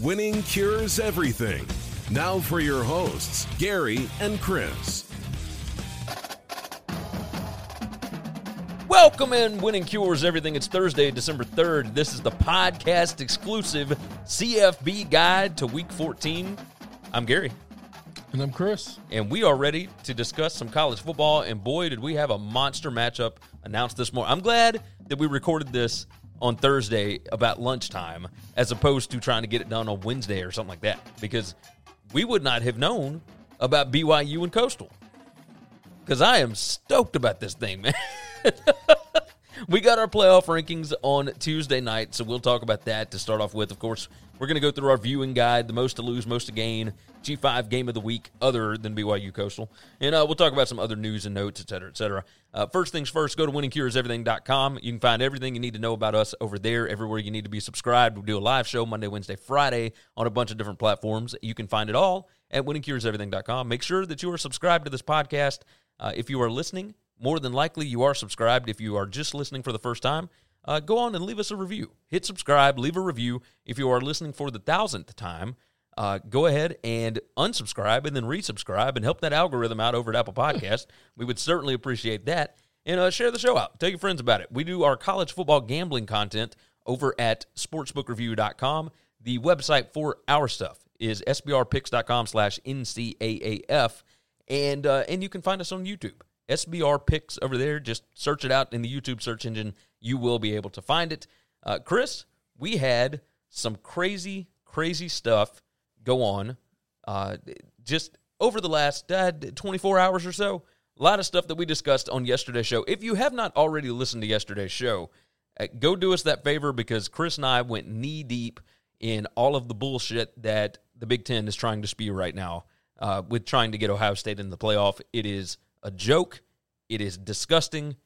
Winning cures everything. Now for your hosts, Gary and Chris. Welcome in Winning Cures Everything. It's Thursday, December 3rd. This is the podcast exclusive CFB guide to week 14. I'm Gary, And I'm Chris. and we are ready to discuss some college football. And boy, did we have a monster matchup announced this morning. I'm glad that we recorded this on Thursday about lunchtime as opposed to trying to get it done on Wednesday or something like that because we would not have known about BYU and Coastal. Because I am stoked about this thing, man. we got our playoff rankings on Tuesday night, so we'll talk about that to start off with. Of course, we're going to go through our viewing guide, the most to lose, most to gain, G5 game of the week, other than BYU Coastal. And uh, we'll talk about some other news and notes, et cetera, et cetera. Uh, first things first, go to winningcureseverything.com. You can find everything you need to know about us over there, everywhere you need to be subscribed. We do a live show Monday, Wednesday, Friday on a bunch of different platforms. You can find it all at winningcureseverything.com. Make sure that you are subscribed to this podcast. Uh, if you are listening, more than likely you are subscribed. If you are just listening for the first time, uh, go on and leave us a review. Hit subscribe, leave a review. If you are listening for the thousandth time, uh, go ahead and unsubscribe and then resubscribe and help that algorithm out over at Apple Podcast. we would certainly appreciate that. And uh, share the show out. Tell your friends about it. We do our college football gambling content over at sportsbookreview.com. The website for our stuff is sbrpicks.com slash NCAAF. And, uh, and you can find us on YouTube. SBR Picks over there. Just search it out in the YouTube search engine. You will be able to find it. Uh, Chris, we had some crazy, crazy stuff go on uh, just over the last uh, 24 hours or so. A lot of stuff that we discussed on yesterday's show. If you have not already listened to yesterday's show, uh, go do us that favor because Chris and I went knee deep in all of the bullshit that the Big Ten is trying to spew right now uh, with trying to get Ohio State in the playoff. It is a joke. It is disgusting.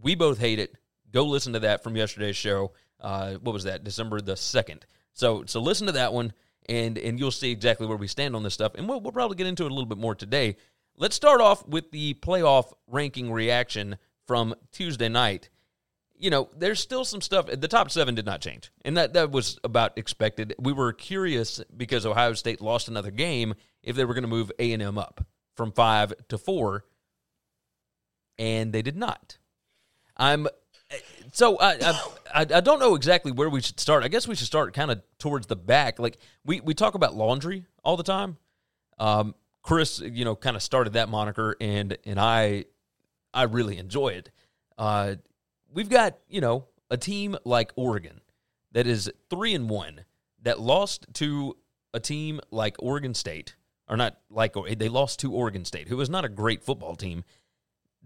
We both hate it. Go listen to that from yesterday's show. Uh, what was that? December the second. So so listen to that one, and and you'll see exactly where we stand on this stuff. And we'll we'll probably get into it a little bit more today. Let's start off with the playoff ranking reaction from Tuesday night. You know, there's still some stuff. The top seven did not change, and that that was about expected. We were curious because Ohio State lost another game if they were going to move A and M up from five to four and they did not. I'm so I, I I don't know exactly where we should start. I guess we should start kind of towards the back. Like we we talk about laundry all the time. Um, Chris, you know, kind of started that moniker, and and I I really enjoy it. Uh, we've got you know a team like Oregon that is three and one that lost to a team like Oregon State, or not like they lost to Oregon State, who is not a great football team.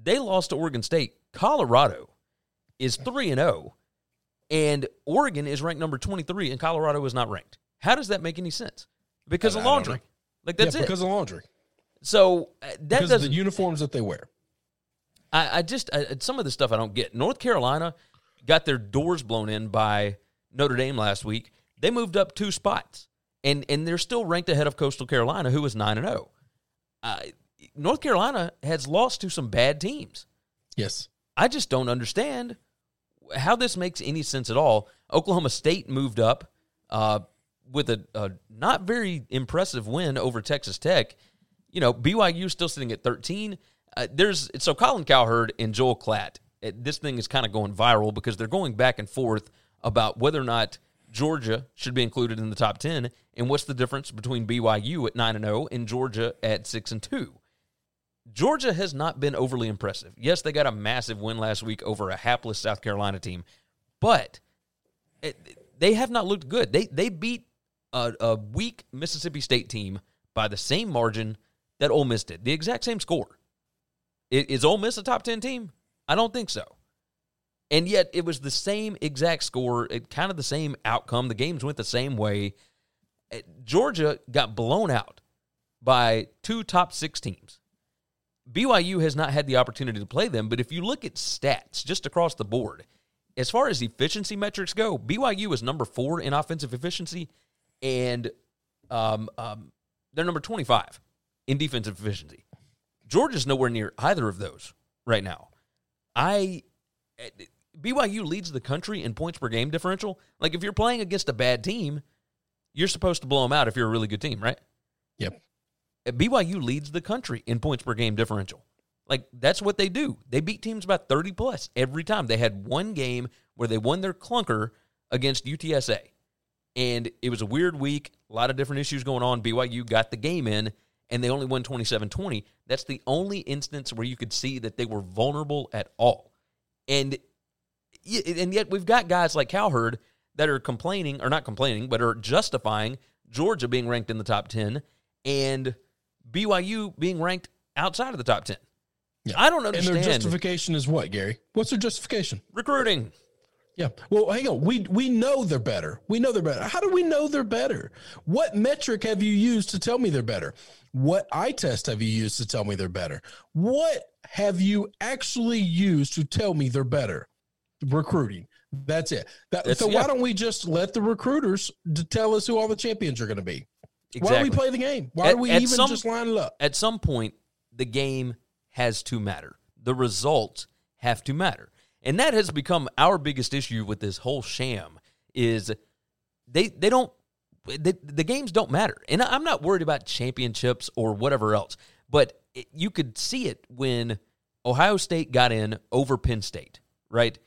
They lost to Oregon State. Colorado is 3 and 0 and Oregon is ranked number 23 and Colorado is not ranked. How does that make any sense? Because I- of laundry. Like that's yeah, it. because of laundry. so uh, that Because doesn't the uniforms that they wear. I, I just I, some of the stuff I don't get. North Carolina got their doors blown in by Notre Dame last week. They moved up two spots, and and they're still ranked ahead of Coastal Carolina, who was nine and zero. North Carolina has lost to some bad teams. Yes. I just don't understand how this makes any sense at all. Oklahoma State moved up uh, with a, a not very impressive win over Texas Tech. You know, BYU still sitting at 13. Uh, there's so Colin Cowherd and Joel Klatt it, this thing is kind of going viral because they're going back and forth about whether or not Georgia should be included in the top 10 and what's the difference between BYU at 9 and 0 and Georgia at 6 and 2. Georgia has not been overly impressive. Yes, they got a massive win last week over a hapless South Carolina team, but it, they have not looked good. They they beat a, a weak Mississippi State team by the same margin that Ole Miss did, the exact same score. Is Ole Miss a top 10 team? I don't think so. And yet it was the same exact score, it, kind of the same outcome. The games went the same way. Georgia got blown out by two top six teams. BYU has not had the opportunity to play them, but if you look at stats just across the board, as far as efficiency metrics go, BYU is number four in offensive efficiency, and um, um, they're number 25 in defensive efficiency. Georgia's nowhere near either of those right now. I BYU leads the country in points per game differential. Like if you're playing against a bad team, you're supposed to blow them out if you're a really good team, right? Yep. BYU leads the country in points per game differential. Like that's what they do. They beat teams about 30 plus every time. They had one game where they won their clunker against UTSA. And it was a weird week, a lot of different issues going on. BYU got the game in and they only won 27-20. That's the only instance where you could see that they were vulnerable at all. And and yet we've got guys like Cowherd that are complaining or not complaining, but are justifying Georgia being ranked in the top 10 and BYU being ranked outside of the top 10. Yeah. I don't understand. And their justification is what, Gary? What's their justification? Recruiting. Yeah. Well, hang on. We we know they're better. We know they're better. How do we know they're better? What metric have you used to tell me they're better? What eye test have you used to tell me they're better? What have you actually used to tell me they're better? Recruiting. That's it. That, so yeah. why don't we just let the recruiters tell us who all the champions are going to be? Exactly. Why do we play the game? Why at, do we even some, just line it up? At some point, the game has to matter. The results have to matter. And that has become our biggest issue with this whole sham is they they don't the, the games don't matter. And I'm not worried about championships or whatever else, but it, you could see it when Ohio State got in over Penn State, right?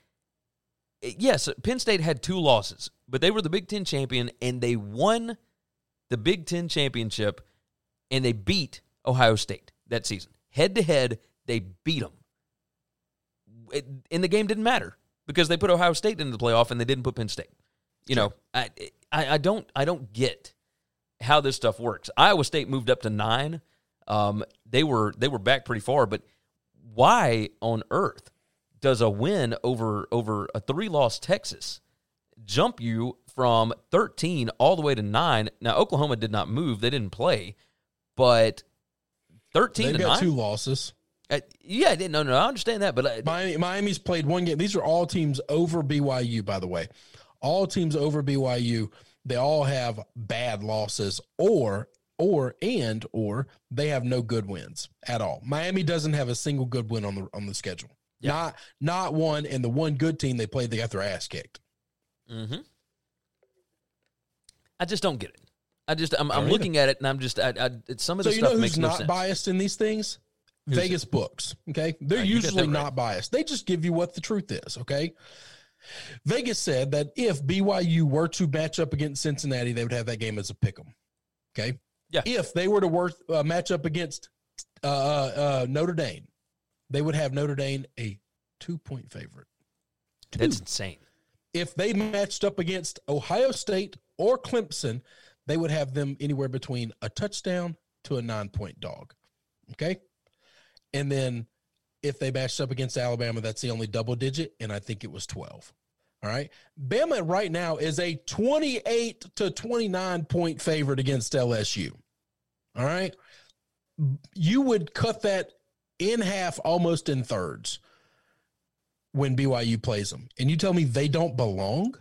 Yes, Penn State had two losses, but they were the Big Ten champion and they won the Big Ten championship and they beat Ohio State that season. Head to head, they beat them. And the game didn't matter because they put Ohio State into the playoff and they didn't put Penn State. You know, I, I, I don't I don't get how this stuff works. Iowa State moved up to nine. Um, they were they were back pretty far, but why on earth does a win over over a three loss Texas jump you from 13 all the way to 9 now oklahoma did not move they didn't play but 13 They've to got 9 two losses uh, yeah, I didn't. No, no, I understand that, but uh, Miami, Miami's played one game. These are all teams over BYU, by the way. All teams over BYU. They all have bad losses, or or and or they have no good wins at all. Miami doesn't have a single good win on the on the schedule. Yeah. Not not one, and the one good team they played, they got their ass kicked. Mm-hmm. I just don't get it. I just I'm, I'm looking at it and I'm just I, I some of the so you stuff know makes who's no not sense. biased in these things? Who's Vegas it? books. Okay, they're right, usually right. not biased. They just give you what the truth is. Okay. Vegas said that if BYU were to match up against Cincinnati, they would have that game as a pick 'em. Okay. Yeah. If they were to work, uh, match up against uh, uh, uh, Notre Dame, they would have Notre Dame a two point favorite. Two. That's insane. If they matched up against Ohio State or Clemson, they would have them anywhere between a touchdown to a nine point dog. Okay. And then if they matched up against Alabama, that's the only double digit. And I think it was 12. All right. Bama right now is a 28 to 29 point favorite against LSU. All right. You would cut that in half, almost in thirds when BYU plays them. And you tell me they don't belong?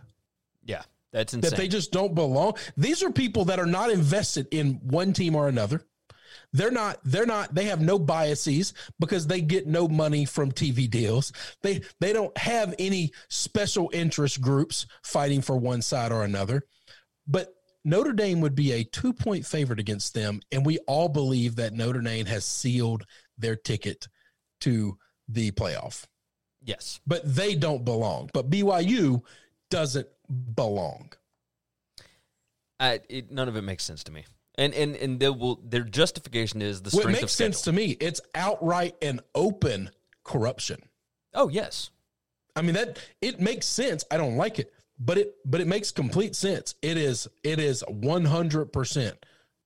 Yeah, that's insane. That they just don't belong. These are people that are not invested in one team or another. They're not, they're not, they have no biases because they get no money from TV deals. They they don't have any special interest groups fighting for one side or another. But Notre Dame would be a two point favorite against them. And we all believe that Notre Dame has sealed their ticket to the playoff. Yes. but they don't belong. But BYU doesn't belong. I, it, none of it makes sense to me. And and and they will, their justification is the strength makes of sense to me, it's outright and open corruption. Oh yes, I mean that it makes sense. I don't like it, but it but it makes complete sense. It is it is 100%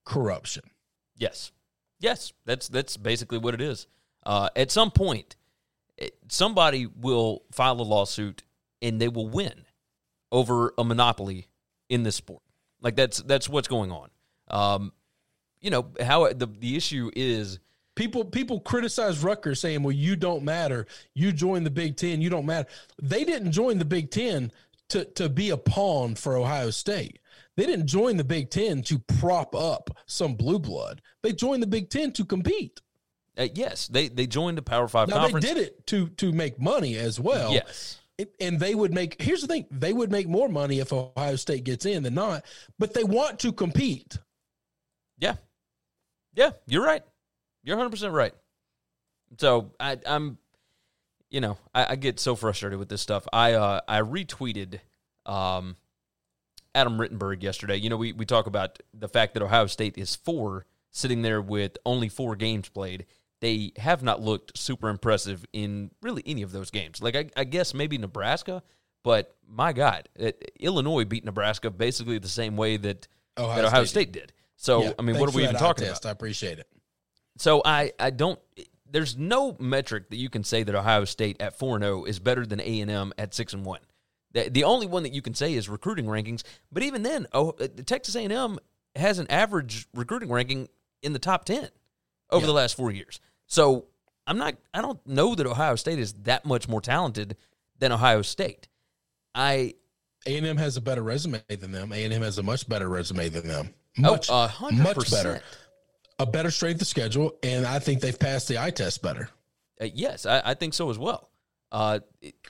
corruption. yes, yes. That's that's basically what it is. Uh, at some point, somebody will file a lawsuit and they will win over a monopoly in this sport. Like that's that's what's going on. Um, you know how the the issue is. People people criticize Rutgers saying, "Well, you don't matter. You joined the Big 10, you don't matter." They didn't join the Big 10 to to be a pawn for Ohio State. They didn't join the Big 10 to prop up some blue blood. They joined the Big 10 to compete. Uh, yes, they they joined the Power Five Now conference. they did it to to make money as well. Yes. It- and they would make here's the thing they would make more money if ohio state gets in than not but they want to compete Yeah. Yeah, you're right. You're 100% right. So I, I'm, you know, I, I get so frustrated with this stuff. I uh, I retweeted um, Adam Rittenberg yesterday. You know, we, we talk about the fact that Ohio State is four, sitting there with only four games played. They have not looked super impressive in really any of those games. Like, I, I guess maybe Nebraska, but my God, it, Illinois beat Nebraska basically the same way that Ohio that Ohio State State did. So, Yeah, I mean, what are we even talking test. about? i appreciate it So I, I don't. There's no metric that you can say that Ohio State at four and zero is better than A and M at six and one. The, the only one that you can say is recruiting rankings. But even then, oh, uh, Texas A and M has an average recruiting ranking in the top ten over Yeah. the last four years. So I'm not. I don't know that Ohio State is that much more talented than Ohio State. I a&m has a better resume than them a&m has a much better resume than them oh, much, a hundred much better a better strength of schedule and i think they've passed the eye test better Uh, yes, I, I think so as well. Uh,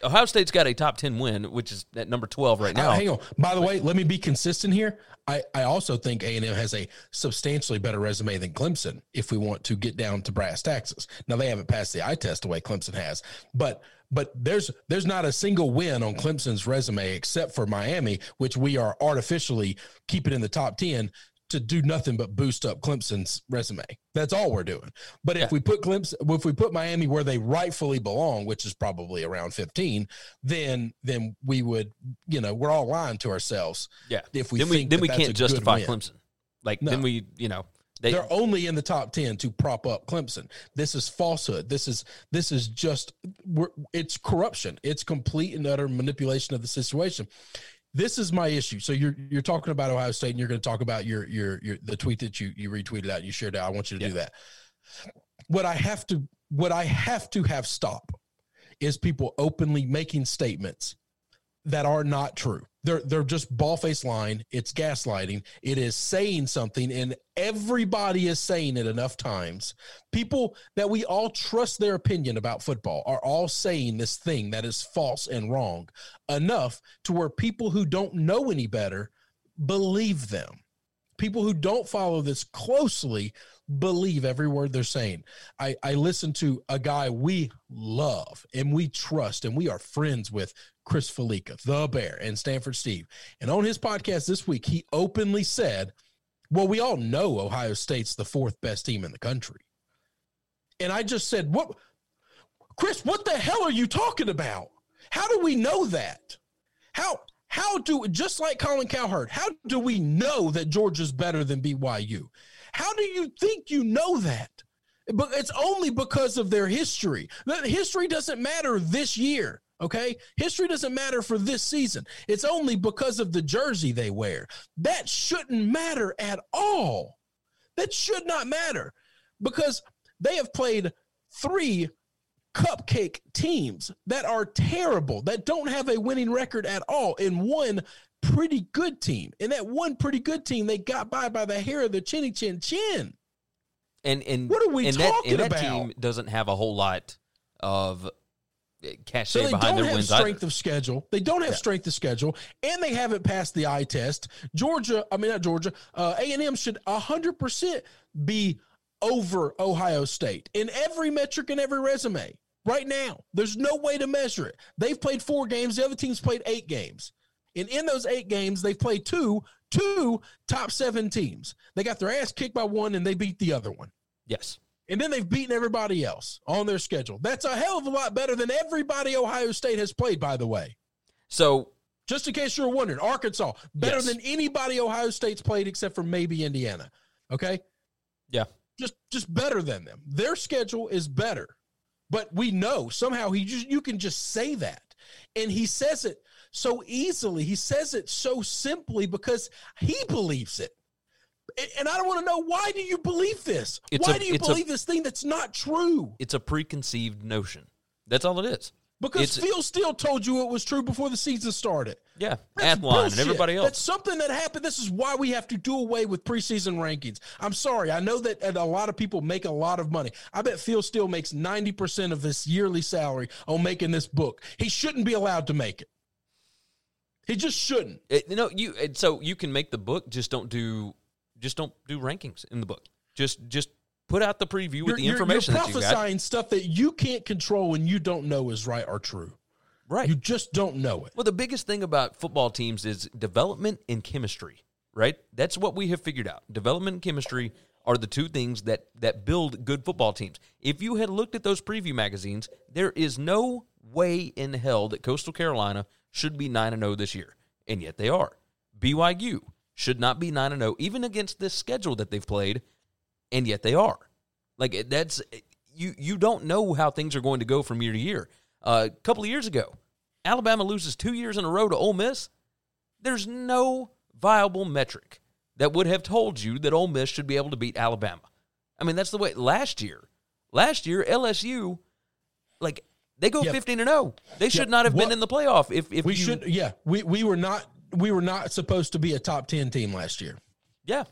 Ohio State's got a top ten win, which is at number twelve right now. Uh, hang on. By the way let me be consistent here. I, I also think a&m has a substantially better resume than clemson if we want to get down to brass taxes now they haven't passed the eye test the way clemson has but but there's there's not a single win on clemson's resume except for miami which we are artificially keeping in the top 10 to do nothing but boost up clemson's resume that's all we're doing but Yeah. if we put clemson if we put miami where they rightfully belong which is probably around 15 then then we would you know we're all lying to ourselves Yeah. if we then we then that we can't justify. Clemson. Like No. then we you know they They're only in the top 10 to prop up Clemson. This is falsehood. This is this is just we're, it's corruption. It's complete and utter manipulation of the situation. This is my issue. So you're you're talking about Ohio State and you're going to talk about your your your the tweet that you you retweeted out and you shared out. I want you to do that. What I have to what I have to have stop is people openly making statements that are not true. They're they're just ball face line. It's gaslighting. It is saying something, and everybody is saying it enough times. People that we all trust their opinion about football are all saying this thing that is false and wrong enough to where people who don't know any better believe them. People who don't follow this closely believe every word they're saying. I, I listen to a guy we love and we trust and we are friends with, Chris Fallica, the Bear, and Stanford Steve. And on his podcast this week, he openly said, Well, we all know Ohio State's the fourth best team in the country. And I just said, What, Chris, what the hell are you talking about? How do we know that? How, how do, just like Colin Cowherd, how do we know that Georgia's better than BYU? How do you think you know that? But it's only because of their history. History doesn't matter this year. Okay. History doesn't matter for this season. It's only because of the jersey they wear. That shouldn't matter at all. That should not matter because they have played three cupcake teams that are terrible, that don't have a winning record at all, and one pretty good team. And that one pretty good team, they got by by the hair of the chinny chin chin. and and What are we and that, talking and that about? team doesn't have a whole lot of uh, cachet So they behind don't have wins strength of schedule. They don't have strength of schedule, and they haven't passed the eye test. Georgia, I mean not Georgia, uh, A and M should hundred percent be over Ohio State in every metric and every resume. Right now. There's no way to measure it. They've played four games, the other team's played eight games. And in those eight games, they've played two, two top seven teams. They got their ass kicked by one and they beat the other one. Yes. And then they've beaten everybody else on their schedule. That's a hell of a lot better than everybody Ohio State has played, by the way. So Just in case you're wondering, Arkansas, better Yes. than anybody Ohio State's played except for maybe Indiana. Okay? yeah, Just just better than them. Their schedule is better. But we know somehow he just you can just say that. And he says it so easily. He says it so simply because he believes it. And I don't want to know why do you believe this? It's why a- do you it's a- believe this thing that's not true? it's a preconceived notion. That's all it is. Because It's- Phil Steele told you it was true before the season started. Yeah, That's Athlon and everybody else. That's something that happened. This is why we have to do away with preseason rankings. I'm sorry. I know that a lot of people make a lot of money. I bet Phil Steele makes 90% of his yearly salary on making this book. He shouldn't be allowed to make it. He just shouldn't. It- you know, you so you can make the book. Just don't do, just don't do rankings in the book. Just just put out the preview with You're, the you're- information you're that you got. prophesying stuff that you can't control and you don't know is right or true. Right. You just don't know it. Well, the biggest thing about football teams is development and chemistry, right? That's what we have figured out. Development and chemistry are the two things that that build good football teams. If you had looked at those preview magazines, there is no way in hell that Coastal Carolina should be 9 and 0 this year, and yet they are. BYU should not be 9 and 0 even against this schedule that they've played, and yet they are. Like that's you you don't know how things are going to go from year to year. Uh, a couple of years ago, Alabama loses two years in a row to Ole Miss. There's no viable metric that would have told you that Ole Miss should be able to beat Alabama. I mean, that's the way. Last year, last year LSU, like they go Yep. 15 and 0. They should Yep. not have been in the playoff. If if We you, should yeah, we we were not we were not supposed to be a top 10 team last year. yeah.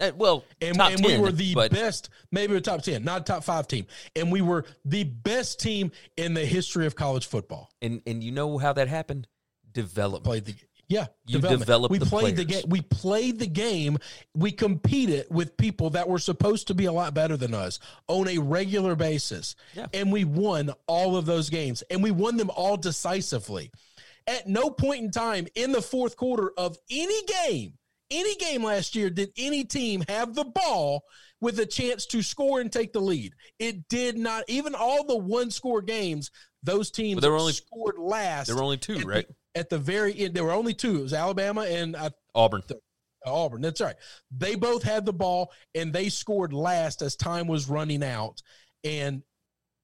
Uh, well, And, and 10, we were the but best, maybe a top 10, not a top five team. And we were the best team in the history of college football. and and you know how that happened? Development. Played the yeah, You development. develop We the played the game. We played the game. We competed with people that were supposed to be a lot better than us on a regular basis. Yeah. And we won all of those games. And we won them all decisively. At no point in time in the fourth quarter of any game, any game last year, did any team have the ball with a chance to score and take the lead. It did not. Even all the one score games, those teams But there were only- scored last. there were only two, at the- right? at the very end. There were only two. It was Alabama and uh, Auburn. Auburn. That's right. They both had the ball and they scored last as time was running out. And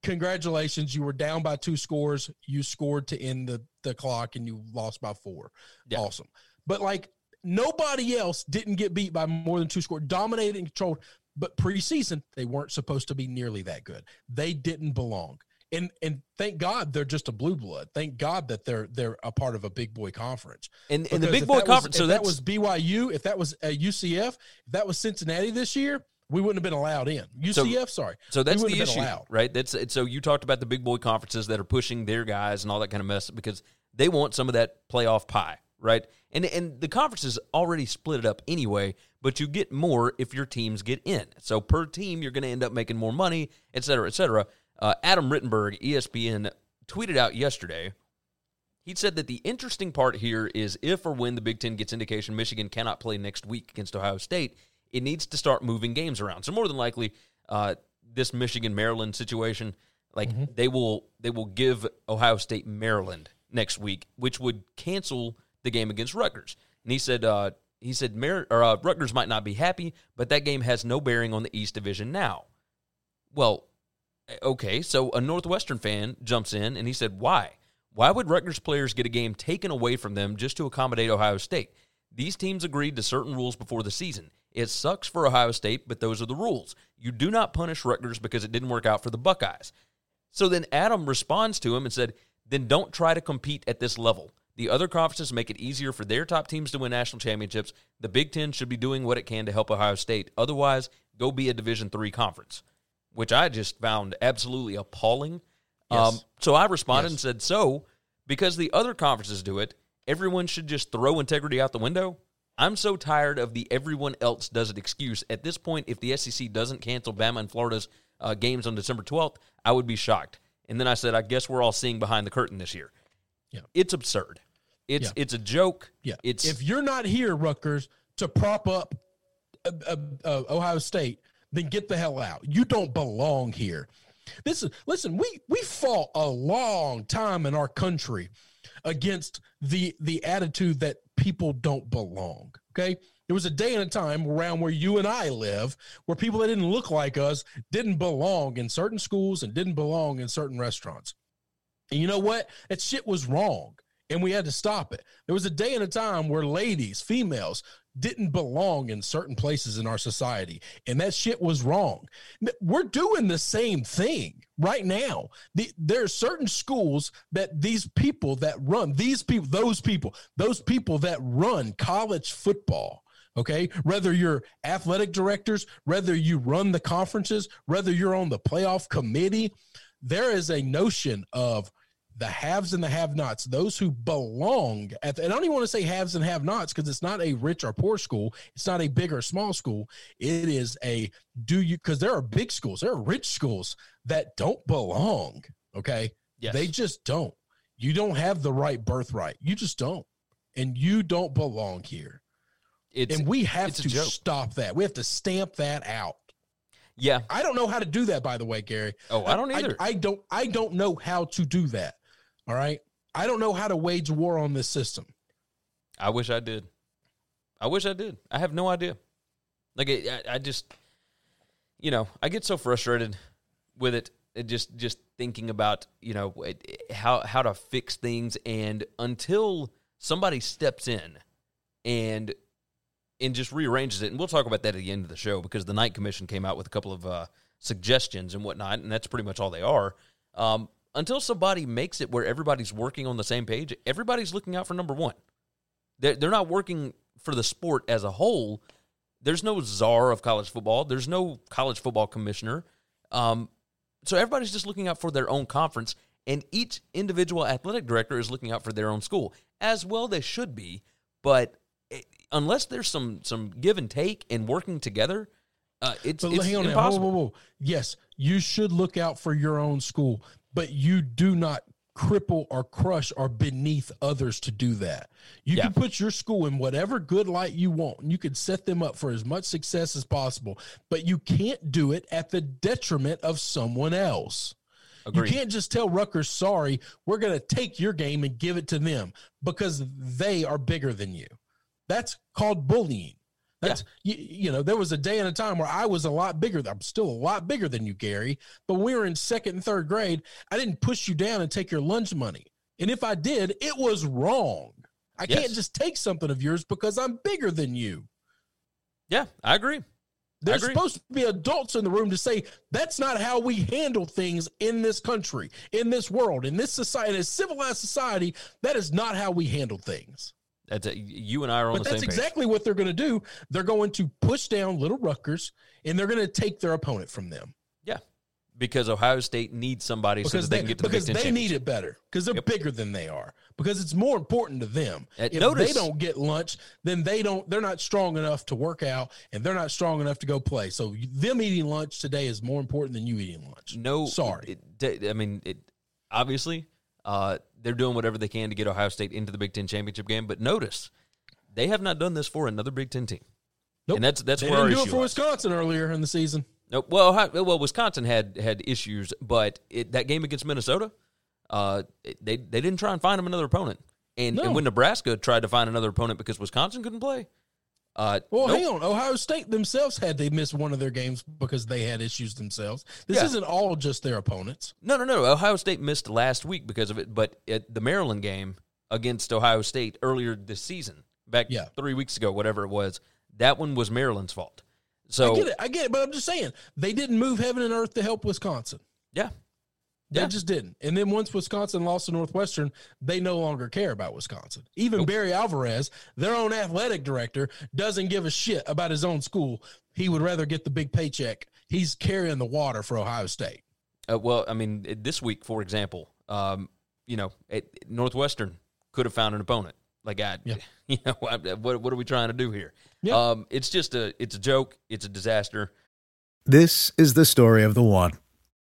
congratulations, you were down by two scores. You scored to end the, the clock and you lost by four. Yeah. Awesome. But like nobody else didn't get beat by more than two score, dominated and controlled. But preseason, they weren't supposed to be nearly that good. They didn't belong. And and thank God they're just a blue blood. Thank God that they're they're a part of a big boy conference. And, and the big boy that was- conference. so that was BYU, if that was uh, UCF, if that was Cincinnati this year, we wouldn't have been allowed in. UCF, sorry. So that's we the issue, allowed. right? That's so you talked about the big boy conferences that are pushing their guys and all that kind of mess because they want some of that playoff pie, right? And and the conference is already split it up anyway, but you get more if your teams get in. So per team, you're going to end up making more money, et cetera, et cetera. Uh, Adam Rittenberg, ESPN, tweeted out yesterday. He said that the interesting part here is if or when the Big Ten gets indication Michigan cannot play next week against Ohio State, it needs to start moving games around. So more than likely, uh, this Michigan Maryland situation, like they will they will give Ohio State Maryland next week, which would cancel the game against Rutgers. And he said uh, he said Mar- or, uh, Rutgers might not be happy, but that game has no bearing on the East Division now. Well, okay, so a Northwestern fan jumps in and he said, Why? Why would Rutgers players get a game taken away from them just to accommodate Ohio State? These teams agreed to certain rules before the season. It sucks for Ohio State, but those are the rules. You do not punish Rutgers because it didn't work out for the Buckeyes. So then Adam responds to him and said, Then don't try to compete at this level. The other conferences make it easier for their top teams to win national championships. The Big Ten should be doing what it can to help Ohio State. Otherwise, go be a Division three conference, which I just found absolutely appalling. Yes. Um, so I responded Yes. and said, "So, because the other conferences do it, everyone should just throw integrity out the window." I'm so tired of the everyone else does it excuse. At this point, if the SEC doesn't cancel Bama and Florida's uh, games on December 12th, I would be shocked. And then I said, I guess we're all seeing behind the curtain this year. Yeah. It's absurd. It's Yeah. it's a joke. Yeah. It's if you're not here, Rutgers, to prop up uh, uh, uh, Ohio State, then get the hell out. You don't belong here. This is listen. We we fought a long time in our country against the the attitude that people don't belong. Okay. There was a day and a time around where you and I live where people that didn't look like us didn't belong in certain schools and didn't belong in certain restaurants. And you know what? That shit was wrong. And we had to stop it. There was a day and a time where ladies, females, didn't belong in certain places in our society. And that shit was wrong. We're doing the same thing right now. The, there are certain schools that these people that run, these people, those people, those people that run college football, okay whether you're athletic directors whether you run the conferences whether you're on the playoff committee there is a notion of the haves and the have-nots those who belong at the, and i don't even want to say haves and have-nots because it's not a rich or poor school it's not a big or small school it is a do you because there are big schools there are rich schools that don't belong okay yes. they just don't you don't have the right birthright you just don't and you don't belong here it's and we have to stop that. We have to stamp that out. yeah. I don't know how to do that, by the way, Gary. Oh, I don't either. I, don't. I don't know how to do that. All right. I don't know how to wage war on this system. I wish I did. I wish I did. I have no idea. Like I, I- just, you know, I get so frustrated with it. it just, just thinking about, you know, how how to fix things, and until somebody steps in and and just rearranges it, and we'll talk about that at the end of the show because the Knight Commission came out with a couple of uh, suggestions and whatnot, and that's pretty much all they are. Um, until somebody makes it where everybody's working on the same page, everybody's looking out for number one. They're, they're not working for the sport as a whole. There's no czar of college football. There's no college football commissioner. Um, so everybody's just looking out for their own conference, and each individual athletic director is looking out for their own school, as well they should be. But eh, unless there's some some give and take and working together, uh, it's, But it's hang on impossible. Whoa, whoa, whoa. Yes, you should look out for your own school, but you do not cripple or crush or beneath others to do that. You Yeah. can put your school in whatever good light you want, and you can set them up for as much success as possible, but you can't do it at the detriment of someone else. Agreed. You can't just tell Rutgers, sorry, we're going to take your game and give it to them because they are bigger than you. That's called bullying. That's you, you know, there was a day and a time where I was a lot bigger. I'm still a lot bigger than you, Gary. But we were in second and third grade, I didn't push you down and take your lunch money. And if I did, it was wrong. I Yes. can't just take something of yours because I'm bigger than you. Yeah, I agree. There's supposed to be adults in the room to say that's not how we handle things in this country, in this world, in this society, in a civilized society. That is not how we handle things. That's a, you and I are on But the same page. That's exactly what they're going to do. They're going to push down little Rutgers, and they're going to take their opponent from them Yeah, because Ohio State needs somebody so because that they, they, can get to the because Big Ten they need it better because they're Yep. bigger than they are because it's more important to them. Uh, if notice- they don't get lunch, then they don't. They're not strong enough to work out, and they're not strong enough to go play. So them eating lunch today is more important than you eating lunch. No, sorry. it- I mean, it obviously uh, they're doing whatever they can to get Ohio State into the Big Ten championship game. But notice they have not done this for another Big Ten team. Nope. And that's that's they where our didn't do it for lies. Wisconsin earlier in the season. Nope. Well, Ohio, well, Wisconsin had had issues, but it, that game against Minnesota, uh, it- they they didn't try and find them another opponent. And, No. and when Nebraska tried to find another opponent because Wisconsin couldn't play, uh, Well, nope. hang on. Ohio State themselves had to miss one of their games because they had issues themselves. This Yeah. isn't all just their opponents. No, no, no. Ohio State missed last week because of it, but at the Maryland game against Ohio State earlier this season, back Yeah. three weeks ago, whatever it was, that one was Maryland's fault. So I get it. I get it. But I'm just saying they didn't move heaven and earth to help Wisconsin. yeah, They Yeah. just didn't. And then once Wisconsin lost to Northwestern, they no longer care about Wisconsin. Even Barry Alvarez, their own athletic director, doesn't give a shit about his own school. He would rather get the big paycheck. He's carrying the water for Ohio State. Uh, well, I mean, this week, for example, um, you know, it, Northwestern could have found an opponent. Like, I, Yeah. you know, I, what what are we trying to do here? Yeah. Um, it's just a it's a joke. It's a disaster. This is the story of the one.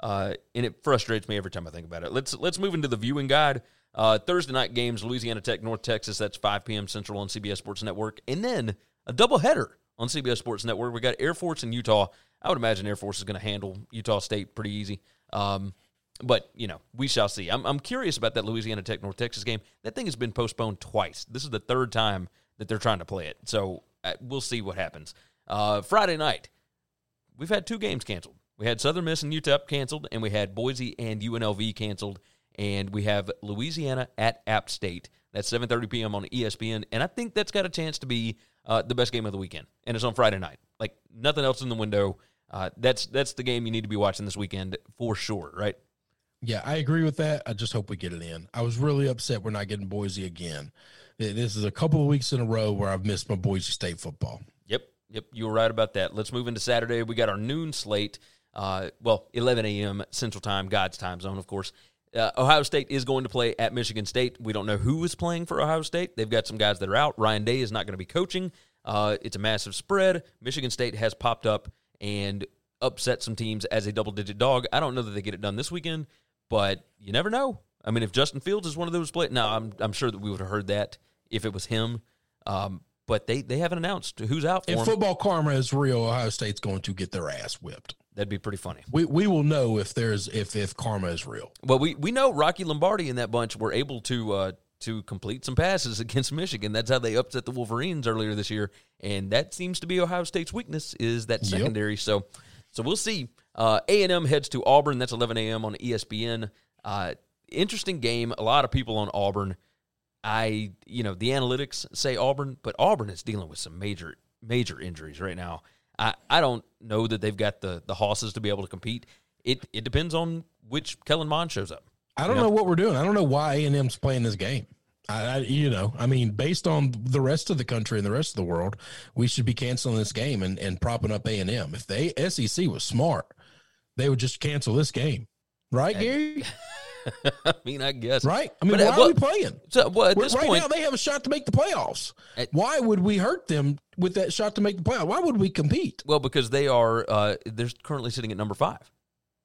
Uh, and it frustrates me every time I think about it. Let's let's move into the viewing guide. Uh, Thursday night games: Louisiana Tech, North Texas. That's 5 p.m. Central on CBS Sports Network, and then a doubleheader on CBS Sports Network. We got Air Force and Utah. I would imagine Air Force is going to handle Utah State pretty easy. Um, but you know, we shall see. I'm I'm curious about that Louisiana Tech North Texas game. That thing has been postponed twice. This is the third time that they're trying to play it. So uh, we'll see what happens. Uh, Friday night, we've had two games canceled. We had Southern Miss and UTEP canceled, and we had Boise and UNLV canceled, and we have Louisiana at App State. That's 7:30 p.m. on ESPN, and I think that's got a chance to be uh, the best game of the weekend. And it's on Friday night. Like nothing else in the window. Uh, that's that's the game you need to be watching this weekend for sure, right? Yeah, I agree with that. I just hope we get it in. I was really upset we're not getting Boise again. This is a couple of weeks in a row where I've missed my Boise State football. Yep, yep, you were right about that. Let's move into Saturday. We got our noon slate. Uh, well, 11 a.m. Central Time, God's time zone, of course. Uh, Ohio State is going to play at Michigan State. We don't know who is playing for Ohio State. They've got some guys that are out. Ryan Day is not going to be coaching. Uh, it's a massive spread. Michigan State has popped up and upset some teams as a double digit dog. I don't know that they get it done this weekend, but you never know. I mean, if Justin Fields is one of those play, now I'm I'm sure that we would have heard that if it was him. Um, but they they haven't announced who's out for If him. football karma is real, Ohio State's going to get their ass whipped. That'd be pretty funny. We we will know if there's if if karma is real. Well, we, we know Rocky Lombardi and that bunch were able to uh, to complete some passes against Michigan. That's how they upset the Wolverines earlier this year, and that seems to be Ohio State's weakness is that Yep. secondary. So, so we'll see. Uh, A and M heads to Auburn. That's 11 a.m. on ESPN. Uh, interesting game. A lot of people on Auburn. I you know the analytics say Auburn, but Auburn is dealing with some major major injuries right now. I, I don't know that they've got the the hosses to be able to compete. It it depends on which Kellen Mond shows up. I don't Yeah. know what we're doing. I don't know why A and M's playing this game. I, I you know I mean based on the rest of the country and the rest of the world, we should be canceling this game and, and propping up A and M. If the SEC was smart, they would just cancel this game, right, Gary? I mean, I guess Right? I mean, But, uh, why well, are we playing? So, well, at We're- this right point, now, they have a shot to make the playoffs. At- Why would we hurt them with that shot to make the playoffs? Why would we compete? well, because they are uh, they're currently sitting at number five.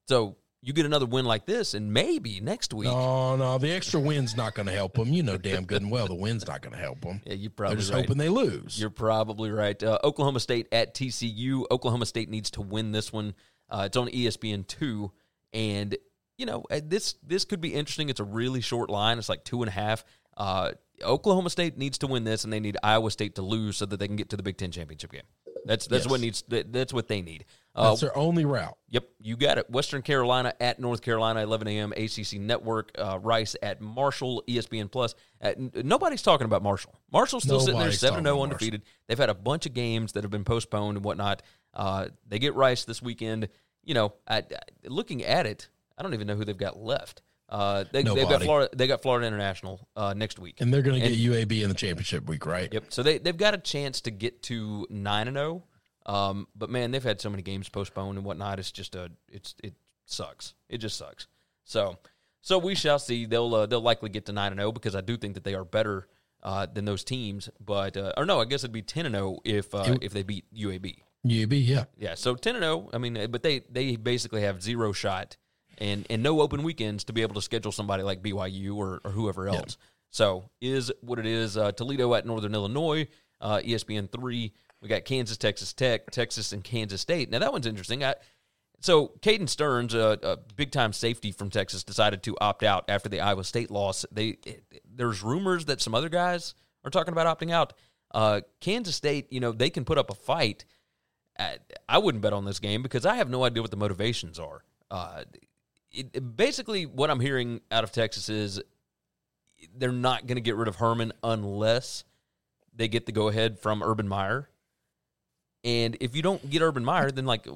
So you get another win like this, and maybe next week. No, no, the extra win's not going to help them. You know damn good and well the win's not going to help them. Yeah, you're They're probably just right. hoping they lose. You're probably right. Uh, Oklahoma State at TCU. Oklahoma State needs to win this one. Uh, it's on ESPN two, and you know uh, this this could be interesting. It's a really short line. It's like two and a half. Uh, Oklahoma State needs to win this, and they need Iowa State to lose so that they can get to the Big Ten championship game. That's that's Yes. what needs. that- That's what they need. Uh, That's their only route. Yep, you got it. Western Carolina at North Carolina, 11 a.m. ACC Network. Uh, Rice at Marshall, ESPN Plus. Uh, n- nobody's talking about Marshall. Marshall's still sitting there Nobody's 7 0 talking about undefeated. They've had a bunch of games that have been postponed and whatnot. Uh, they get Rice this weekend. You know, I, I- looking at it, I don't even know who they've got left. Uh, they, they've got Florida. They got Florida International uh, next week. And they're going to get UAB in the championship week, right? Yep. So they they've got a chance to get to nine and zero. Um, but man, they've had so many games postponed and whatnot. It's just a it's it sucks. It just sucks. So so we shall see. They'll uh, they'll likely get to nine and zero because I do think that they are better uh, than those teams. But uh, or no, I guess it'd be ten and zero if uh, if they beat UAB. UAB, yeah. Yeah. So ten and zero. I mean, but they they basically have zero shot and and no open weekends to be able to schedule somebody like BYU or, or whoever else. So is what it is. Uh, Toledo at Northern Illinois, uh, ESPN three. We got Kansas, Texas Tech, Texas, and Kansas State. Now that one's interesting. I, so Caden Sterns, a, a big time safety from Texas, decided to opt out after the Iowa State loss. They there's rumors that some other guys are talking about opting out. Uh, Kansas State, you know, they can put up a fight. I wouldn't bet on this game because I have no idea what the motivations are. Uh, it, basically, what I'm hearing out of Texas is they're not going to get rid of Herman unless they get the go ahead from Urban Meyer. And if you don't get Urban Meyer, then like,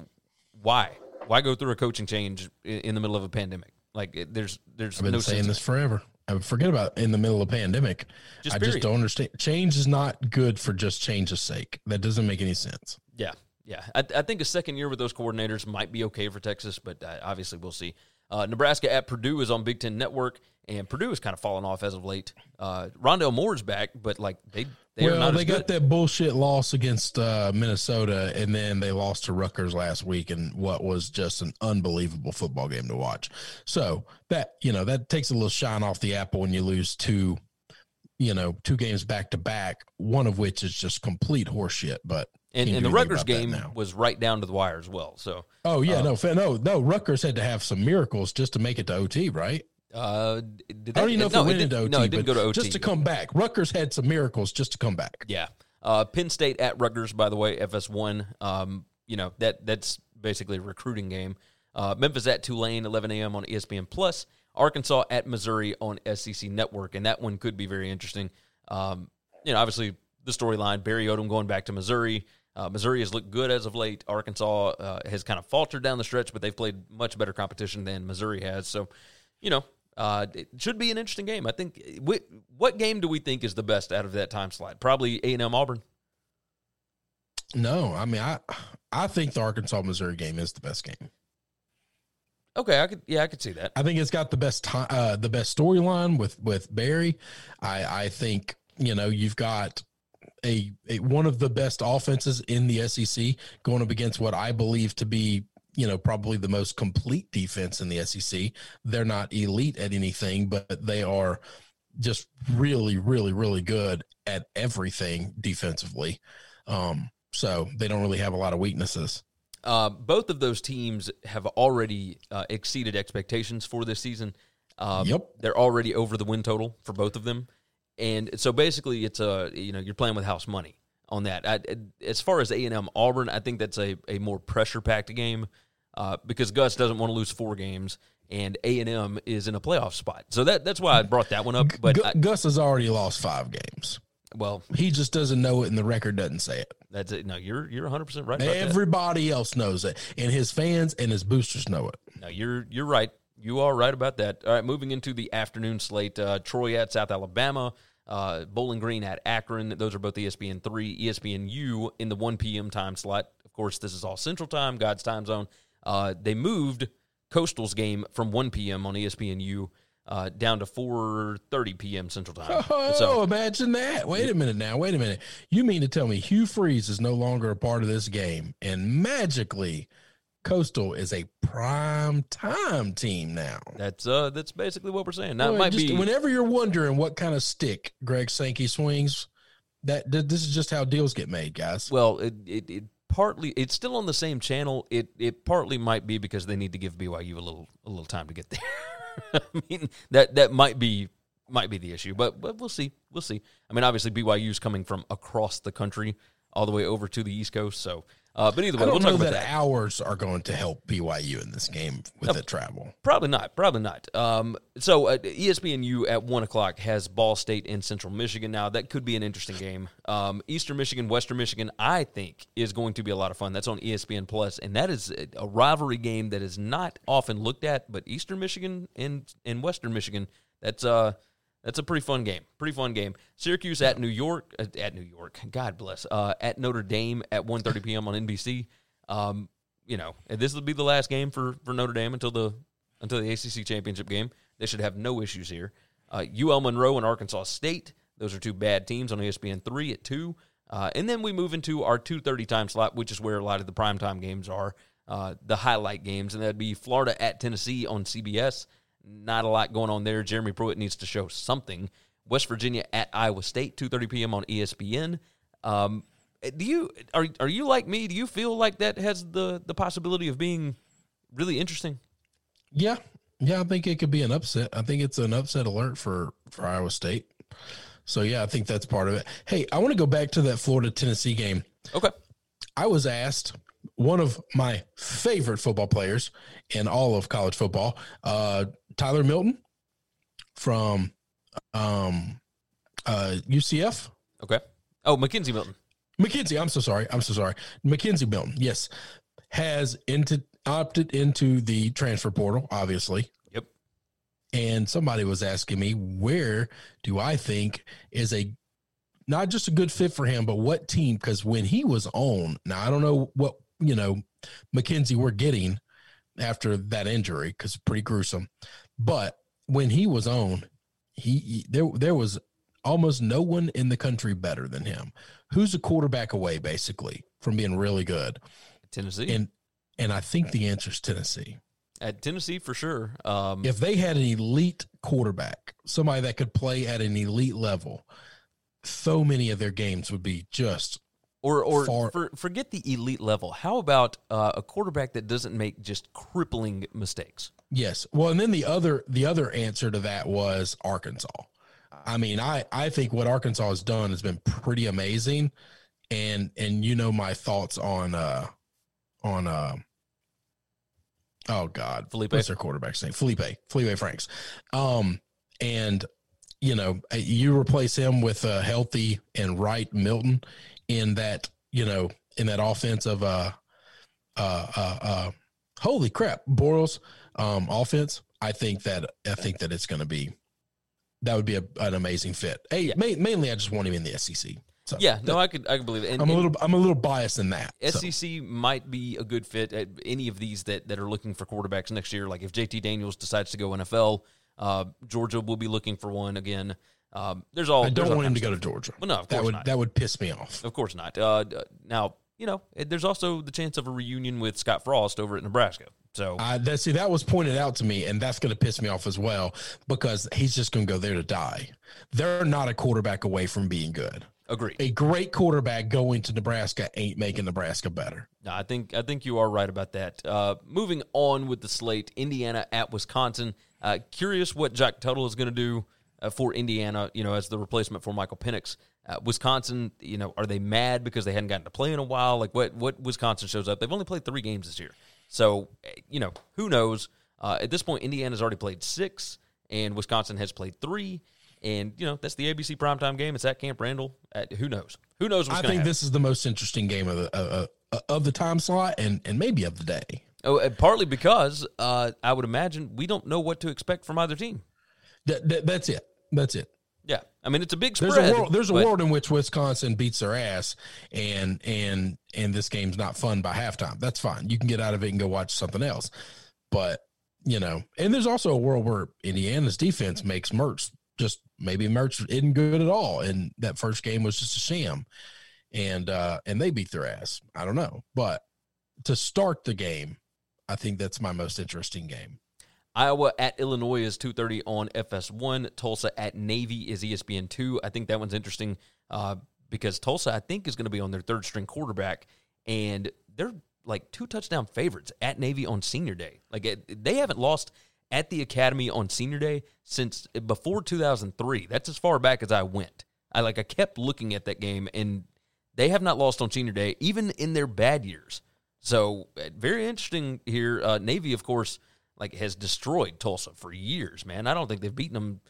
why? Why go through a coaching change in the middle of a pandemic? Like, there's there's I've been no saying sense. this forever. I forget about in the middle of a pandemic. Just I period. just don't understand. Change is not good for just change's sake. That doesn't make any sense. Yeah, yeah. I, I think a second year with those coordinators might be okay for Texas, but uh, obviously we'll see. Uh, Nebraska at Purdue is on Big Ten Network, and Purdue has kind of fallen off as of late. Uh, Rondale Moore's back, but like they they are well, they got that bullshit loss against uh, Minnesota, and then they lost to Rutgers last week and what was just an unbelievable football game to watch. So that you know that takes a little shine off the apple when you lose two, you know, two games back to back. One of which is just complete horseshit. But and, and the Rutgers game was right down to the wire as well. So Oh yeah, Uh, no, no, no. Rutgers had to have some miracles just to make it to OT, right? uh, did I don't even know if no, it went into OT. No, it didn't go to OT. Just to come back, Rutgers had some miracles just to come back. Yeah. Uh, Penn State at Rutgers, by the way, FS1. Um, you know that that's basically a recruiting game. Uh, Memphis at Tulane, 11 a.m. on ESPN Plus. Arkansas at Missouri on SEC Network, and that one could be very interesting. Um, you know, obviously the storyline: Barry Odom going back to Missouri. Uh, Missouri has looked good as of late. Arkansas uh, has kind of faltered down the stretch, but they've played much better competition than Missouri has. So, you know, uh, it should be an interesting game. I think. What, what game do we think is the best out of that time slot? Probably A and M Auburn. No, I mean, I I think the Arkansas Missouri game is the best game. Okay, I could. Yeah, I could see that. I think it's got the best time, uh, the best storyline with with Barry. I I think you know you've got a, a one of the best offenses in the SEC going up against what I believe to be you know probably the most complete defense in the SEC. They're not elite at anything, but they are just really, really, really good at everything defensively. Um, so they don't really have a lot of weaknesses. Uh, both of those teams have already uh, exceeded expectations for this season. Um, Yep. they're already over the win total for both of them, and so basically, it's a you know you're playing with house money on that. I, as far as A and M Auburn, I think that's a, a more pressure packed game uh, because Gus doesn't want to lose four games, and A and M is in a playoff spot. So that that's why I brought that one up. But Gu- I, Gus has already lost five games. well, He just doesn't know it, and the record doesn't say it. that's it. No, you're you're 100 percent right. About that. Everybody else knows it, and his fans and his boosters know it. No, you're you're right. You are right about that. All right, moving into the afternoon slate. Uh, Troy at South Alabama, uh, Bowling Green at Akron. Those are both ESPN three, ESPN U in the one p.m. time slot. Of course, this is all Central Time, God's time zone. Uh, they moved Coastal's game from one p.m. on ESPN U uh, down to four thirty p.m. Central Time. Oh, So imagine that. Wait a minute now. Wait a minute. You mean to tell me Hugh Freeze is no longer a part of this game, and magically, Coastal is a prime time team now? that's uh that's basically what we're saying. Now it might just be whenever you're wondering what kind of stick Greg Sankey swings, that th- this is just how deals get made, guys. Well, it, it, it partly it's still on the same channel. It it partly might be because they need to give BYU a little a little time to get there. I mean that that might be might be the issue, but but we'll see. We'll see. I mean, obviously BYU's coming from across the country all the way over to the East Coast. So, uh, but either way, we'll talk about that, that. hours are going to help BYU in this game with the travel. Probably not. Probably not. Um, so uh, ESPNU at one o'clock has Ball State and Central Michigan. Now that could be an interesting game. Um, Eastern Michigan, Western Michigan, I think is going to be a lot of fun. That's on ESPN Plus, and that is a- a rivalry game that is not often looked at. But Eastern Michigan and and Western Michigan, that's uh that's a pretty fun game. Pretty fun game. Syracuse at New York uh, at New York. God bless. Uh, at Notre Dame at 1.30 p.m. on NBC. Um, you know, this will be the last game for, for Notre Dame until the until the ACC championship game. They should have no issues here. Uh, UL Monroe and Arkansas State. Those are two bad teams on ESPN three at two. Uh, and then we move into our two thirty time slot, which is where a lot of the primetime games are, uh, the highlight games, and that'd be Florida at Tennessee on CBS. Not a lot going on there. Jeremy Pruitt needs to show something. West Virginia at Iowa State, two thirty p.m. on ESPN. Um, do you are are you like me? Do you feel like that has the the possibility of being really interesting. Yeah, yeah, I think it could be an upset. I think it's an upset alert for for Iowa State. So yeah, I think that's part of it. Hey, I want to go back to that Florida Tennessee game. Okay. I was asked one of my favorite football players in all of college football, uh, Tyler Milton from um, uh, UCF. Okay. Oh, McKenzie Milton. McKenzie, I'm so sorry. I'm so sorry. McKenzie Milton, yes, has into opted into the transfer portal, obviously. Yep. And somebody was asking me, where do I think is a not just a good fit for him, but what team? Because when he was on, now I don't know what you know, McKenzie we're getting after that injury because pretty gruesome. But when he was on, he, he there there was almost no one in the country better than him. Who's a quarterback away, basically, from being really good? Tennessee. And and I think the answer is Tennessee. At Tennessee for sure. Um, If they had an elite quarterback, somebody that could play at an elite level, so many of their games would be just or or far- for, forget the elite level. How about uh, a quarterback that doesn't make just crippling mistakes? Yes. Well, and then the other the other answer to that was Arkansas. I mean, I I think what Arkansas has done has been pretty amazing, and and you know my thoughts on uh on uh oh god Feleipe. what's their quarterback's name Feleipe Feleipe Franks, um and you know you replace him with a healthy and right Milton in that you know in that offense of uh uh uh, uh holy crap Boros um offense I think that I think that it's going to be that would be a, an amazing fit. Hey, Yeah. ma- mainly I just want him in the SEC. So Yeah, no, I could I could believe it. And, I'm a little I'm a little biased in that. so. SEC might be a good fit at any of these that, that are looking for quarterbacks next year. Like if JT Daniels decides to go NFL, uh, Georgia will be looking for one again. Um, there's all. I don't want him to go to Georgia. Well, no, of that course would not. that would piss me off. Of course not. Uh, now, you know, there's also the chance of a reunion with Scott Frost over at Nebraska. So I that see that was pointed out to me, and that's going to piss me off as well because he's just going to go there to die. They're not a quarterback away from being good. agree. A great quarterback going to Nebraska ain't making Nebraska better. No, I think I think you are right about that. Uh, moving on with the slate, Indiana at Wisconsin. Uh, curious what Jack Tuttle is going to do for Indiana. You know, as the replacement for Michael Penix. Uh, Wisconsin, you know, are they mad because they hadn't gotten to play in a while? Like what what Wisconsin shows up? They've only played three games this year, so eh, you know who knows. Uh, at this point, Indiana's already played six, and Wisconsin has played three. And you know that's the ABC primetime game. It's at Camp Randall. Uh, who knows? Who knows what's I think happen? this is the most interesting game of the uh, uh, of the time slot and and maybe of the day. Oh, partly because uh, I would imagine we don't know what to expect from either team. That, that, that's it. That's it. Yeah, I mean it's a big spread. There's a world. There's a but- world in which Wisconsin beats their ass, and and and this game's not fun by halftime. That's fine. You can get out of it and go watch something else. But you know, and there's also a world where Indiana's defense makes Mertz just maybe Mertz isn't good at all, and that first game was just a sham, and uh and they beat their ass. I don't know, but to start the game, I think that's my most interesting game. Iowa at Illinois is two thirty on FS1. Tulsa at Navy is E ESPN two. I think that one's interesting uh, because Tulsa I think is going to be on their third string quarterback, and they're like two touchdown favorites at Navy on Senior Day. Like they haven't lost at the Academy on Senior Day since before two thousand three. That's as far back as I went. I like I kept looking at that game, and they have not lost on Senior Day even in their bad years. So uh, very interesting here. Uh, Navy, of course, like has destroyed Tulsa for years. Man, I don't think they've beaten them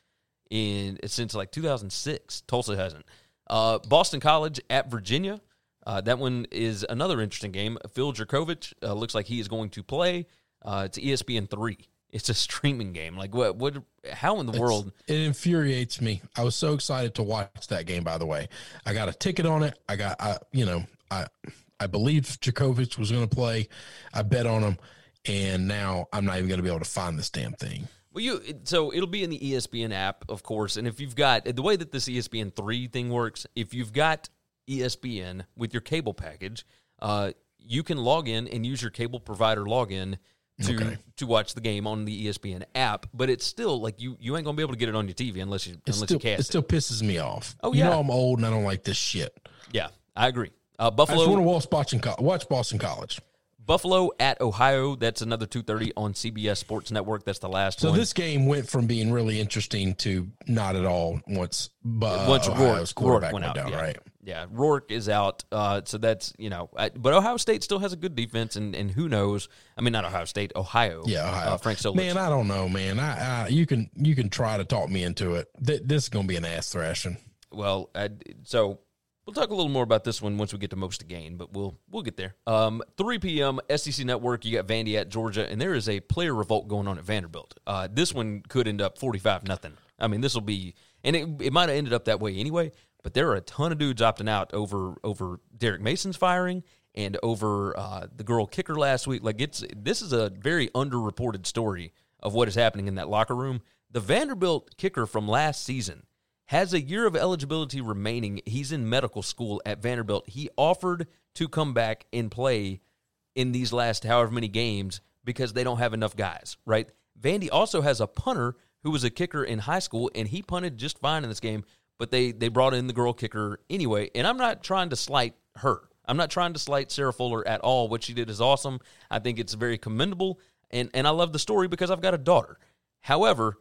in since like 2006. Tulsa hasn't. Uh, Boston College at Virginia. Uh, that one is another interesting game. Phil Jurkovec uh, looks like he is going to play. Uh, it's ESPN three. It's a streaming game. Like what? What? How in the world? It infuriates me. I was so excited to watch that game. By the way, I got a ticket on it. I got, I, you know, I, I believed Jurkovec was going to play. I bet on him, and now I'm not even going to be able to find this damn thing. Well, you so it'll be in the ESPN app, of course. And if you've got the way that this ESPN three thing works, if you've got ESPN with your cable package, uh, you can log in and use your cable provider login to Okay. to watch the game on the ESPN app. But it's still like you you ain't gonna be able to get it on your TV unless you It unless still, you cast it still pisses me off. Oh, yeah, you know I'm old and I don't like this shit. Yeah, I agree. Uh, I just want to Buffalo watch Boston, watch Boston College. Buffalo at Ohio. That's another two thirty on CBS Sports Network. That's the last So one. this game went from being really interesting to not at all once. Uh, once Ohio's Rourke, Rourke quarterback went out, down, yeah. right? Yeah, Rourke is out. Uh, so that's you know, I, but Ohio State still has a good defense, and, and who knows? I mean, not Ohio State, Ohio. Yeah, Ohio. Uh, Frank Solich. Man, I don't know, man. I, I you can you can try to talk me into it. Th- this is going to be an ass thrashing. Well, I, so we'll talk a little more about this one once we get to most to gain, but we'll we'll get there. Um, 3 p.m. SEC Network. You got Vandy at Georgia, and there is a player revolt going on at Vanderbilt. Uh, this one could end up 45 nothing. I mean, this will be, and it, it might have ended up that way anyway. But there are a ton of dudes opting out over over Derek Mason's firing and over uh, the girl kicker last week. Like it's this is a very underreported story of what is happening in that locker room. The Vanderbilt kicker from last season has a year of eligibility remaining. He's in medical school at Vanderbilt. He offered to come back and play in these last however many games because they don't have enough guys, right? Vandy also has a punter who was a kicker in high school and he punted just fine in this game, but they they brought in the girl kicker anyway. And I'm not trying to slight her. I'm not trying to slight Sarah Fuller at all. What she did is awesome. I think it's very commendable and and I love the story because I've got a daughter. However,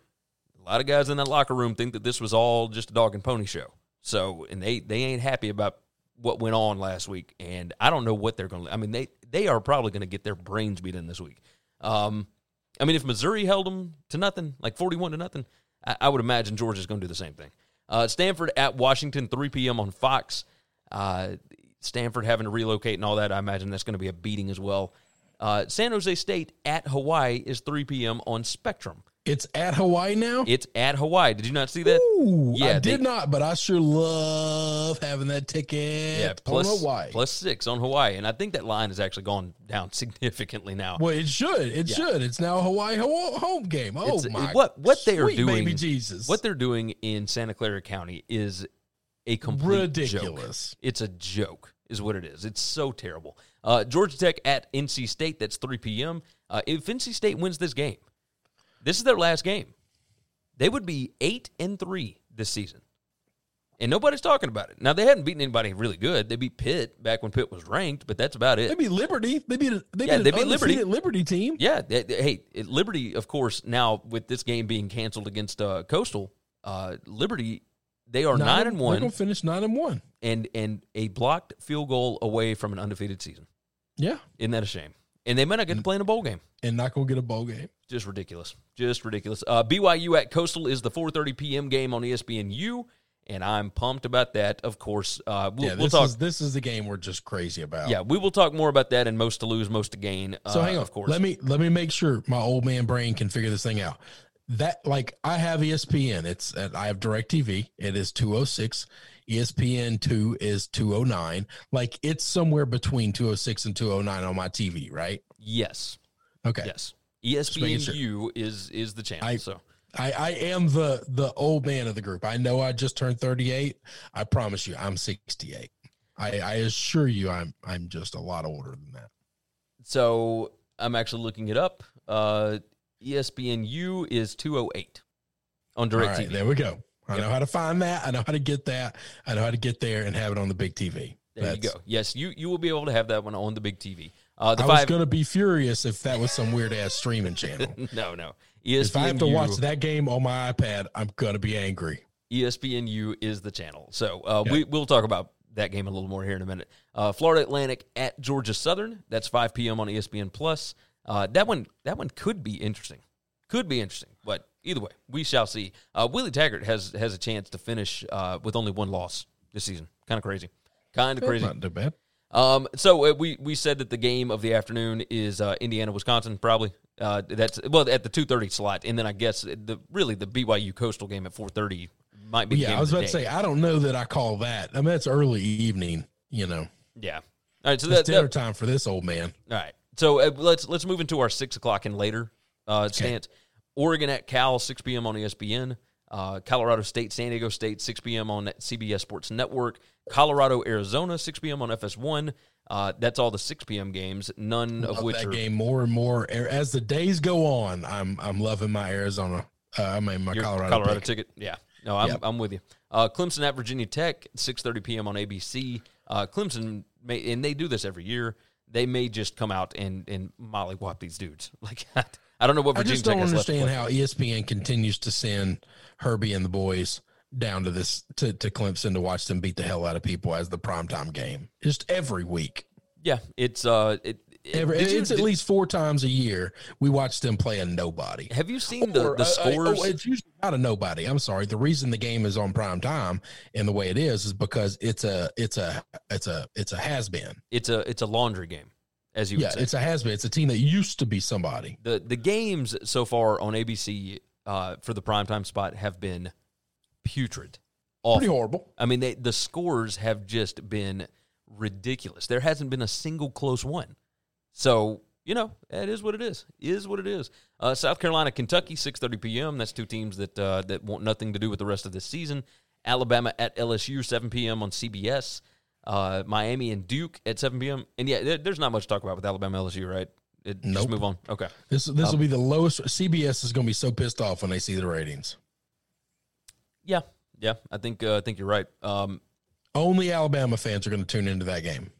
a lot of guys in that locker room think that this was all just a dog and pony show. So, and they they ain't happy about what went on last week, and I don't know what they're going to. I mean, they they are probably going to get their brains beat in this week. Um, I mean, if Missouri held them to nothing, like forty-one to nothing, I, I would imagine Georgia's going to do the same thing. Uh, Stanford at Washington, three p.m. on Fox. Uh, Stanford having to relocate and all that, I imagine that's going to be a beating as well. Uh, San Jose State at Hawaii is 3 p.m. on Spectrum. It's at Hawaii now. It's at Hawaii. Did you not see that? Ooh, I Yeah, did they- not, but I sure love having that ticket Yeah, plus, on Hawaii. plus six on Hawaii. And I think that line has actually gone down significantly now. well, it should. It Yeah. should. It's now a Hawaii ho- home game. Oh It's- my! what what they are doing baby Jesus. What they're doing in Santa Clara County is a complete joke. ridiculous. It's a joke, is what it is. It's so terrible. Uh, Georgia Tech at NC State. That's 3 p.m. Uh, if NC State wins this game, this is their last game. They would be eight and three this season, and nobody's talking about it. Now they hadn't beaten anybody really good. They beat Pitt back when Pitt was ranked, but that's about it. They beat Liberty. They beat. a- They Yeah, beat they beat Liberty. Liberty team. Yeah. they- they- hey, Liberty, of course, now with this game being canceled against uh, Coastal, uh, Liberty, they are nine, and one. They're gonna finish nine and one. and and a blocked field goal away from an undefeated season. Yeah, Isn't that a shame? And they might not get to play in a bowl game. and not gonna get a bowl game. Just ridiculous. Just ridiculous. Uh, BYU at Coastal is the 4:30 p.m. game on ESPNU, and I'm pumped about that. Of course, uh, we'll, yeah, we'll this talk. is this is the game we're just crazy about. yeah, we will talk more about that and most to lose, most to gain. So uh, hang on. of course. Let me let me make sure my old man brain can figure this thing out. That like I have ESPN. It's at, I have DirecTV. It is 206. ESPN 2 is 209. Like it's somewhere between 206 and 209 on my TV, right? yes, Okay. yes. ESPNU is is the channel. I- so I, I am the the old man of the group. I know I just turned 38. I promise you I'm 68. I, I assure you I'm I'm just a lot older than that. So I'm actually looking it up. Uh, ESPNU is 208 on All DirecTV. right, there we go. I Yep. know how to find that. I know how to get that. I know how to get there and have it on the big TV. there you go. Yes, you you will be able to have that one on the big TV. Uh, the I was going to be furious if that was some weird ass streaming channel. no, no. E if I have to watch that game on my iPad, I'm going to be angry. ESPNU is the channel. So uh, Yeah. we we'll talk about that game a little more here in a minute. Uh, Florida Atlantic at Georgia Southern. That's 5 p.m. on ESPN Plus. Uh, that one that one could be interesting. Could be interesting, but either way, we shall see. Uh, Willie Taggart has has a chance to finish uh, with only one loss this season. Kind of crazy. Kind of crazy. Not too bad. Um, so uh, we we said that the game of the afternoon is uh, Indiana Wisconsin probably. Uh, that's well at the two thirty slot, and then I guess the really the BYU Coastal game at four thirty might be. the Yeah, I was about to say, I don't know that I call that. I mean, that's early evening, you know. yeah. All right, so It's that, dinner that time for this old man. all right. So uh, let's let's move into our six o'clock and later uh, stance. Oregon at Cal, six p.m. on ESPN. Uh, Colorado State, San Diego State, 6 p.m. on CBS Sports Network. Colorado, Arizona, 6 p.m. on FS1. Uh, that's all the 6 p.m. games, none of Love which that are game more and more as the days go on. I'm I'm loving my Arizona. Uh, I mean my Colorado. pick. ticket. Yeah. No, I'm, Yep. I'm with you. Uh, Clemson at Virginia Tech, 6:30 p.m. on ABC. Uh, Clemson, may, and they do this every year. they may just come out and and mollywop these dudes. Like I don't know what I Virginia just don't Tech understand how ESPN continues to send Herbie and the boys down to this to, to Clemson to watch them beat the hell out of people as the primetime game. Just every week. Yeah, it's uh, it, it- Every, you- it's at did- least four times a year we watch them play a nobody. Have you seen the Or, the uh, uh, scores? oh, it's usually not a nobody. I'm sorry. The reason the game is on prime time and the way it is is because it's a it's a it's a it's a has been. it's a it's a laundry game, as you Yeah, it's a has been. It's a team that used to be somebody. the the games so far on ABC uh, for the primetime spot have been putrid, awful. Pretty horrible. I mean, they, the scores have just been ridiculous. There hasn't been a single close one. So you know, it is what it is. Is what it is. Uh, South Carolina, Kentucky, six thirty p.m. That's two teams that uh, that want nothing to do with the rest of this season. Alabama at LSU, seven p.m. on CBS. Uh, Miami and Duke at seven p.m. And yeah, there, there's not much to talk about with Alabama LSU, right? It, Just move on. Okay. This this Um, will be the lowest. CBS is going to be so pissed off when they see the ratings. Yeah, yeah. I think uh, I think you're right. Um, Only Alabama fans are going to tune into that game.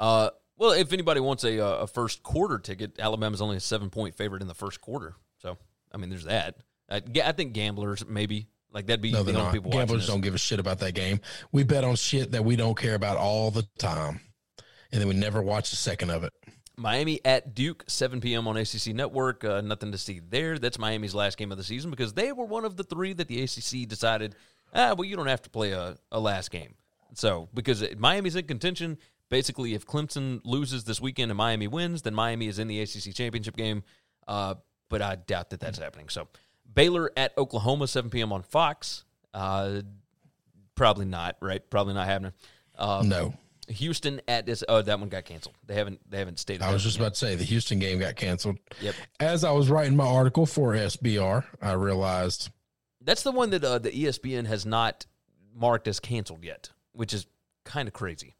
Uh, well, if anybody wants a uh, a first quarter ticket, Alabama's only a seven point favorite in the first quarter. So, I mean, there's that. I, I think gamblers maybe like that'd be No, the only not. people watching Gamblers don't give a shit about that game. We bet on shit that we don't care about all the time, and then we never watch a second of it. Miami at Duke, 7 p.m. on ACC Network. Uh, nothing to see there. That's Miami's last game of the season because they were one of the three that the ACC decided, ah, well, you don't have to play a, a last game. So, because it- Miami's in contention, basically, if Clemson loses this weekend and Miami wins, then Miami is in the ACC championship game. Uh, but I doubt that that's happening. So, Baylor at Oklahoma, 7 p.m. on Fox. Uh, probably not, right? Probably not happening. Um, no, Houston at this. Oh, that one got canceled. They haven't. They haven't stated. I was just yet. about to say the Houston game got canceled. Yep. As I was writing my article for SBR, I realized That's the one that uh, the ESPN has not marked as canceled yet, which is kind of crazy.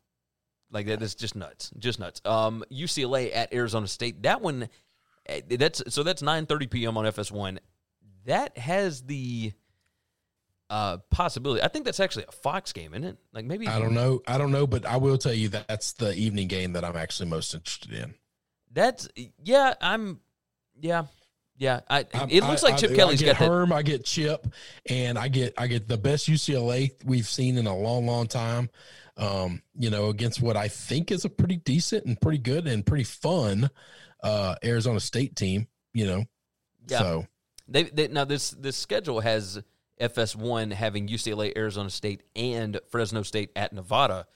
Like that is just nuts, just nuts. Um, UCLA at Arizona State. That one, eh, that's so that's nine thirty p.m. on FS1. That has the uh possibility. I think that's actually a Fox game, isn't it? Like maybe I don't know. I don't know, but I will tell you that that's the evening game that I'm actually most interested in. That's yeah. I'm yeah yeah. I, it looks I- like Chip I, Kelly's I get got that. I get Chip, and I get I get the best UCLA we've seen in a long, long time. Um, you know, against what I think is a pretty decent and pretty good and pretty fun uh Arizona State team. You know, Yeah. so They, they now this this schedule has FS1 having UCLA, Arizona State, and Fresno State at Nevada,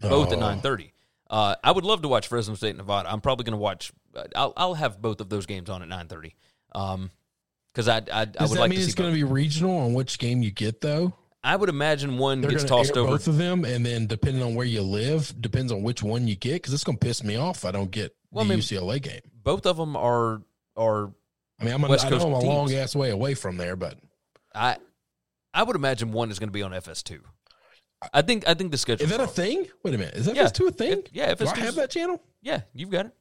both at Oh. nine thirty. Uh, I would love to watch Fresno State, Nevada. I'm probably going to watch. uh, I'll I'll have both of those games on at nine thirty. Um, because I I, I would that like mean to see. it's going to be regional on which game you get though? I would imagine one They're gets tossed over. both of them, and then depending on where you live, depends on which one you get. Because it's going to piss me off if I don't get Well, the I mean- UCLA game. Both of them are are. I mean, I'm a, know I'm a long ass way away from there, but I I would imagine one is going to be on FS2. I think I think the schedule. is that a thing? Wait a minute, is Yeah. FS2 a thing? If- yeah, Do I FS2 have that channel? Yeah, you've got it.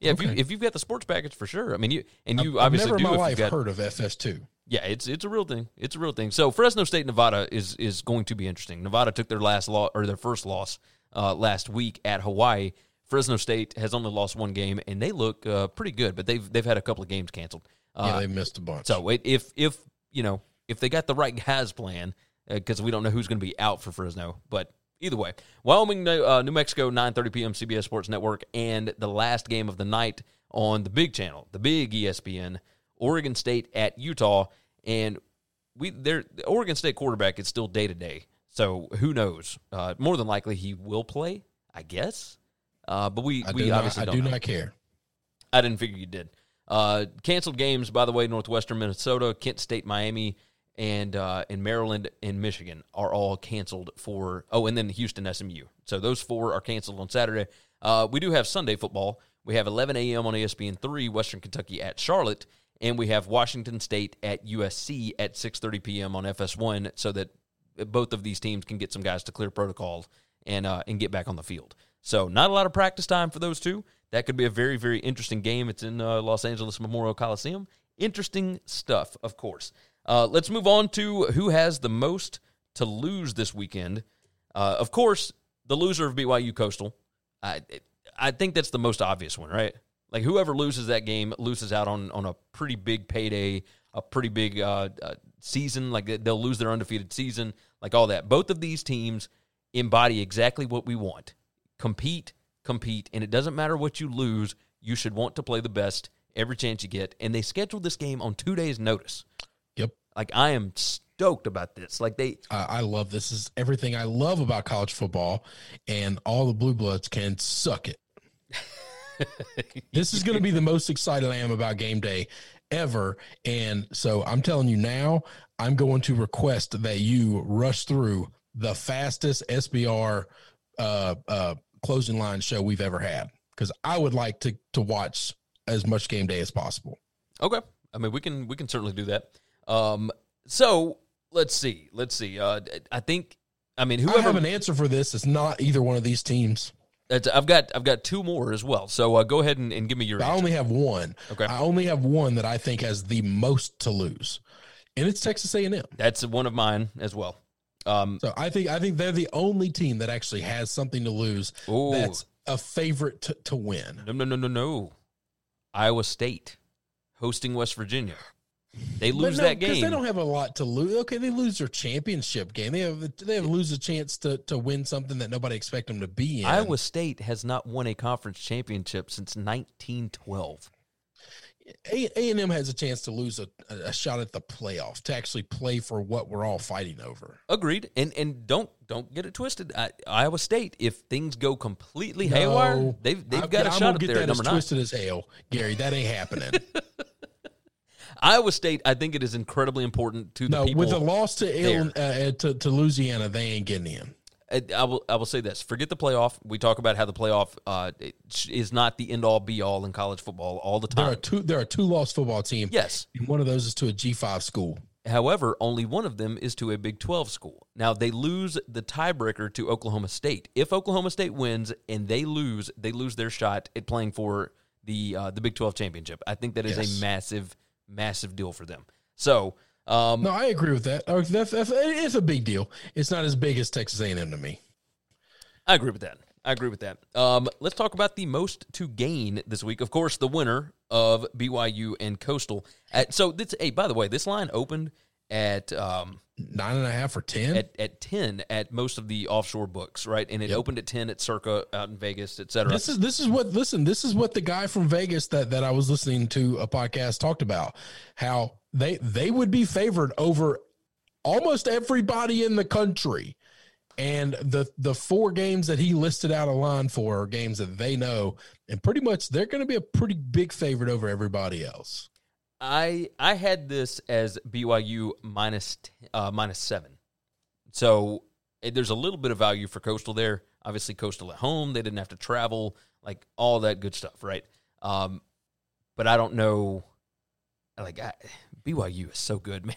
Yeah, if you if you've got the sports package for sure. I mean, you and you I've obviously never in my if life got. heard of FS2. Yeah, it's it's a real thing. It's a real thing. So Fresno State, Nevada is is going to be interesting. Nevada took their last loss or their first loss uh, last week at Hawaii. Fresno State has only lost one game, and they look uh, pretty good, but they've they've had a couple of games canceled. Uh, yeah, they missed a bunch. so it, if if you know if they got the right guys playing, because we don't know who's going to be out for Fresno, but either way, Wyoming, New- uh, New Mexico, nine thirty p.m. CBS Sports Network, and the last game of the night on the big channel, the big ESPN, Oregon State at Utah, and we there the Oregon State quarterback is still day to day, so who knows? Uh, more than likely he will play, I guess. Uh, but we I we do not, obviously I do know. not care. I didn't figure you did. Uh, canceled games, by the way, Northwestern Minnesota, Kent State, Miami, and uh, and Maryland and Michigan are all canceled for. Oh, and then Houston, SMU. So those four are canceled on Saturday. Uh, we do have Sunday football. We have 11 a.m. on ESPN three, Western Kentucky at Charlotte, and we have Washington State at USC at 6:30 p.m. on FS1, so that both of these teams can get some guys to clear protocol and uh, and get back on the field. So not a lot of practice time for those two. That could be a very very interesting game. It's in uh, Los Angeles Memorial Coliseum. Interesting stuff, of course. Uh, let's move on to who has the most to lose this weekend. Uh, of course, the loser of BYU Coastal. I I think that's the most obvious one, right? Like whoever loses that game loses out on on a pretty big payday, a pretty big uh, uh, season. Like they- they'll lose their undefeated season, like all that. Both of these teams embody exactly what we want: compete, compete, and it doesn't matter what you lose. You should want to play the best every chance you get. And they scheduled this game on two days' notice. Yep. Like I am stoked about this. Like they I, I love this. Is everything I love about college football, and all the blue bloods can suck it. this is going to be the most excited I am about game day ever, and so I'm telling you now, I'm going to request that you rush through the fastest SBR uh, uh, closing line show we've ever had because I would like to to watch as much game day as possible. Okay. I mean, we can we can certainly do that. Um, so let's see, let's see. Uh, I think, I mean, I whoever have an answer for this. is not either one of these teams. that's, I've got, I've got two more as well. So uh, go ahead and, and give me your. I answer. only have one. Okay. I only have one that I think has the most to lose, and it's Texas A&M. That's one of mine as well. Um, So I think I think they're the only team that actually has something to lose. Ooh. That's a favorite to, to win. no, no, no, no, no. Iowa State hosting West Virginia. They lose no, that game. They don't have a lot to lose. Okay, they lose their championship game. They have they have lose a chance to to win something that nobody expect them to be in. Iowa State has not won a conference championship since 1912. A and M has a chance to lose a, a shot at the playoff to actually play for what we're all fighting over. Agreed, and and don't don't get it twisted. I, Iowa State, if things go completely haywire, No, they've they've I'm- got a I'm shot up get there at that number as nine. twisted as hell, Gary. That ain't happening. Iowa State, I think it is incredibly important to the no, people. with the loss to. Ill, uh, to to Louisiana, they ain't getting in. I, will I will say this: forget the playoff. We talk about how the playoff uh, is not the end all be all in college football all the time. There are two. There are two lost football teams. Yes, and one of those is to a G five school. However, only one of them is to a Big 12 school. Now, they lose the tiebreaker to Oklahoma State. If Oklahoma State wins and they lose, they lose their shot at playing for the uh, the Big 12 championship. I think that is Yes. a massive, massive deal for them. So, um, No, I agree with that. Oh, that- that- It's a big deal. It's not as big as Texas A and M to me. I agree with that. I agree with that. Um, let's talk about the most to gain this week. Of course, the winner of BYU and Coastal. At, so, this, hey, by the way, this line opened at um, Nine and a half or ten. at, at 10 at most of the offshore books, right? And it opened at 10 at Circa out in Vegas, et cetera. This is this is what listen. This is what the guy from Vegas that that I was listening to a podcast talked about. How they they would be favored over almost everybody in the country. And the the four games that he listed out a line for are games that they know, and pretty much they're going to be a pretty big favorite over everybody else. I I had this as BYU minus uh, minus seven, so eh, there's a little bit of value for Coastal there. Obviously, Coastal at home, they didn't have to travel, like all that good stuff, right? Um, but I don't know, like I, BYU is so good, man.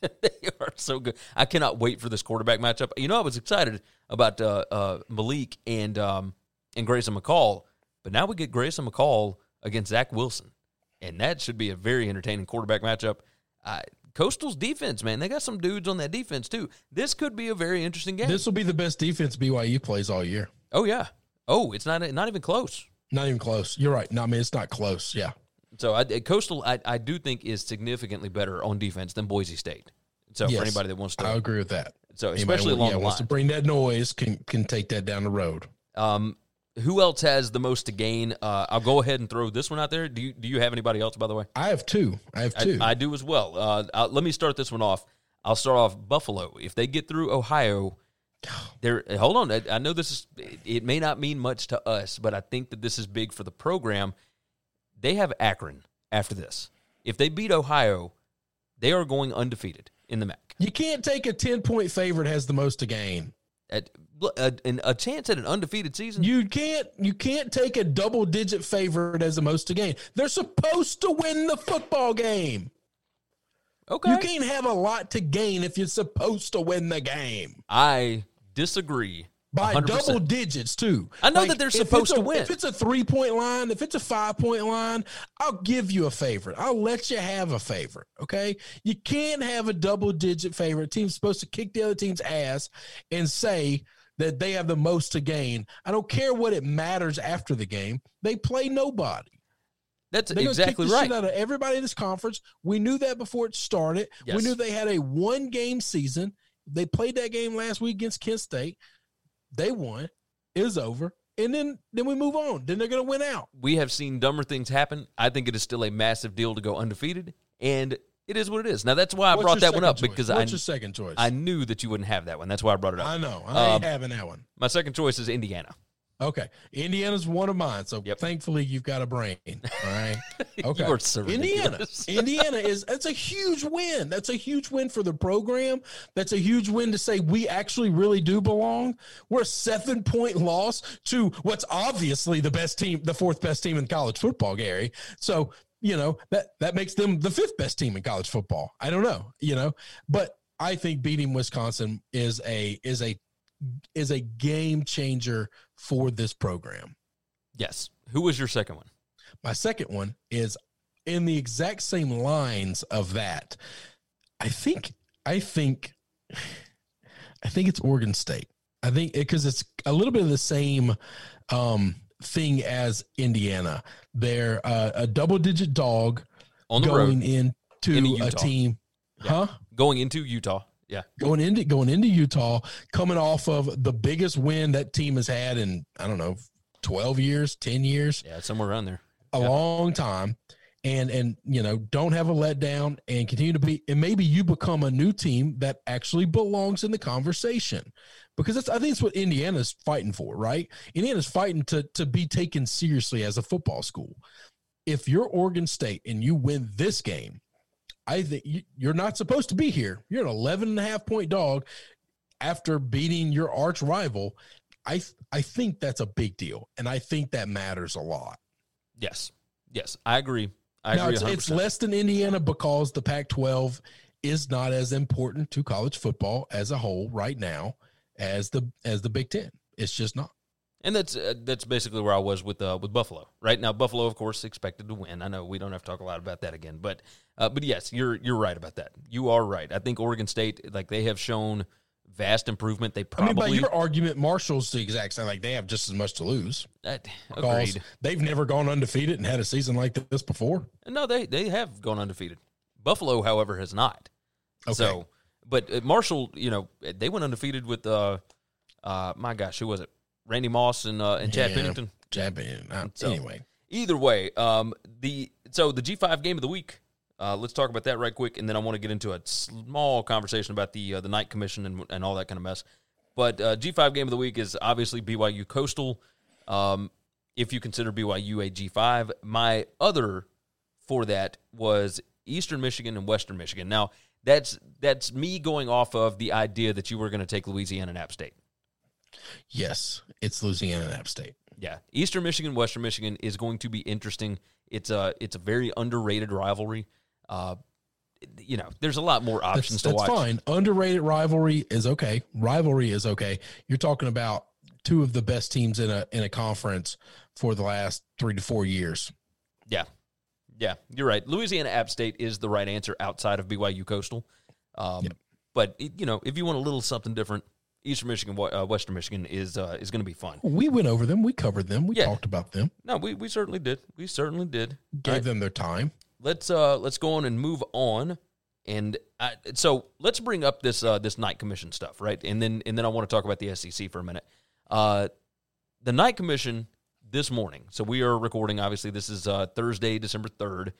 they are so good. I cannot wait for this quarterback matchup. You know, I was excited about uh, uh, Malik and um, and Grayson McCall, but now we get Grayson McCall against Zach Wilson and that should be a very entertaining quarterback matchup. Uh, Coastal's defense, man, they got some dudes on that defense too. This could be a very interesting game. This will be the best defense BYU plays all year. oh yeah. Oh, it's not not even close. Not even close. You're right. No, I mean it's not close. Yeah. So I, Coastal, I, I do think is significantly better on defense than Boise State. So Yes. for anybody that wants to, I agree with that. so especially along yeah, the wants to bring that noise can can take that down the road. Um, who else has the most to gain? Uh, I'll go ahead and throw this one out there. Do you do you have anybody else? By the way, I have two. I have two. I do as well. Uh, I'll- let me start this one off. I'll start off Buffalo. If they get through Ohio, there. Hold on. I, I know this is. It, it may not mean much to us, but I think that this is big for the program. They have Akron after this. If they beat Ohio, they are going undefeated in the MAC. you can't take a ten point favorite has the most to gain. At, a, a chance at an undefeated season. You can't you can't take a double digit favorite as the most to gain. They're supposed to win the football game. okay. You can't have a lot to gain if you're supposed to win the game. I disagree. By 100%. double digits too. I know that they're supposed a- to win. If it's a three point line, if it's a five point line, I'll give you a favorite. I'll let you have a favorite. Okay. You can't have a double digit favorite. Team's supposed to kick the other team's ass and say that they have the most to gain. I don't care what it matters after the game. They play nobody. That's They're exactly gonna kick the right. Shit out of everybody in this conference. We knew that before it started. Yes. We knew they had a one game season. They played that game last week against Kent State. They won. It was over. And then then we move on. Then they're gonna win out. we have seen dumber things happen. I think it is still a massive deal to go undefeated, and it is what it is. Now that's why I What's brought that one up choice? because What's I your second choice? I knew that you wouldn't have that one. That's why I brought it up. I know. I ain't Um, having that one. My second choice is Indiana. Okay. Indiana's one of mine. So Yep. thankfully you've got a brain. All right. Okay. You are so Indiana. Indiana is that's a huge win. That's a huge win for the program. That's a huge win to say we actually really do belong. We're a seven point loss to what's obviously the best team, the fourth best team in college football, Gary. So, you know, that that makes them the fifth best team in college football. I don't know, you know, but I think beating Wisconsin is a is a is a game changer for this program. Yes. Who was your second one? My second one is in the exact same lines of that. I think I think I think it's Oregon State. I think because it's a little bit of the same um, thing as Indiana. They're uh, a double digit dog On the going road, into Into a Utah. team. Huh? going into Utah. Yeah. going into going into Utah, coming off of the biggest win that team has had in I don't know, twelve years, ten years, Yeah, somewhere around there. a Yeah. long time, and and you know don't have a letdown and continue to be, and maybe you become a new team that actually belongs in the conversation, because that's I think it's what Indiana's fighting for, right? Indiana's fighting to to be taken seriously as a football school. If you're Oregon State and you win this game, I think you, you're not supposed to be here. You're an 11 and a half point dog after beating your arch rival. I I think that's a big deal, and I think that matters a lot. Yes. Yes. I agree. I now agree. it's, 100%. it's less than Indiana because the Pac-12 is not as important to college football as a whole right now as the as the Big Ten. It's just not. And that's uh, that's basically where I was with uh, with Buffalo. Right now, Buffalo, of course, expected to win. I know we don't have to talk a lot about that again, but uh, but yes, you're you're right about that. You are right. I think Oregon State, like they have shown vast improvement. They I mean, by probably your argument, Marshall's the exact same. Like they have just as much to lose because agreed. they've never gone undefeated and had a season like this before. No, they they have gone undefeated. Buffalo, however, has not. Okay. So, but uh, Marshall, you know, they went undefeated with uh, uh, my gosh, who was it? Randy Moss and uh, and Chad Yeah. Pennington. Jab in. Uh, So- anyway, Either way, um, the so the G five game of the week. Uh, let's talk about that right quick, and then I want to get into a small conversation about the uh, the Knight Commission and and all that kind of mess. But uh, G five game of the week is obviously BYU Coastal. Um, if you consider BYU a G five, my other for that was Eastern Michigan and Western Michigan. Now that's that's me going off of the idea that you were going to take Louisiana and App State. Yes, it's Louisiana and App State. Yeah, Eastern Michigan, Western Michigan is going to be interesting. It's a it's a very underrated rivalry. Uh, you know, there's a lot more options that's to watch. fine. Underrated rivalry is okay. Rivalry is okay. You're talking about two of the best teams in a in a conference for the last three to four years. Yeah, yeah, you're right. Louisiana App State is the right answer outside of BYU Coastal. Um, Yep. But you know, if you want a little something different, Eastern Michigan, uh, Western Michigan is uh, is going to be fun. We went over them. We covered them. We Yeah. talked about them. No, we, we certainly did. We certainly did. Gave right. them their time. let's uh let's go on and move on and I, so let's bring up this uh this Knight Commission stuff right and then and then i want to talk about the sec for a minute uh the Knight Commission this morning so we are recording obviously this is uh thursday december 3rd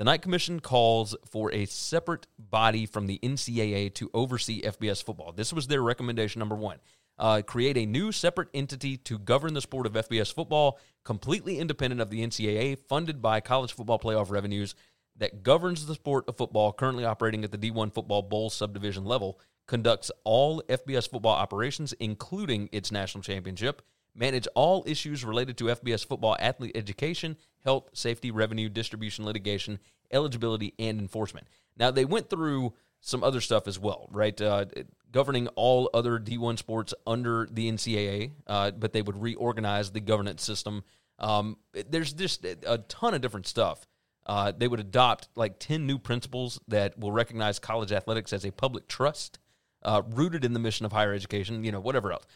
the Knight Commission calls for a separate body from the ncaa to oversee fbs football. This was their recommendation number one. Uh, create a new separate entity to govern the sport of FBS football, completely independent of the NCAA, funded by college football playoff revenues, that governs the sport of football, currently operating at the D1 Football Bowl subdivision level, conducts all FBS football operations, including its national championship, manage all issues related to FBS football athlete education, health, safety, revenue, distribution, litigation, eligibility, and enforcement. Now, they went through some other stuff as well, right? Uh, governing all other D1 sports under the NCAA, uh, but they would reorganize the governance system. Um, there's just a ton of different stuff. Uh, they would adopt like 10 new principles that will recognize college athletics as a public trust uh, rooted in the mission of higher education, you know, whatever else.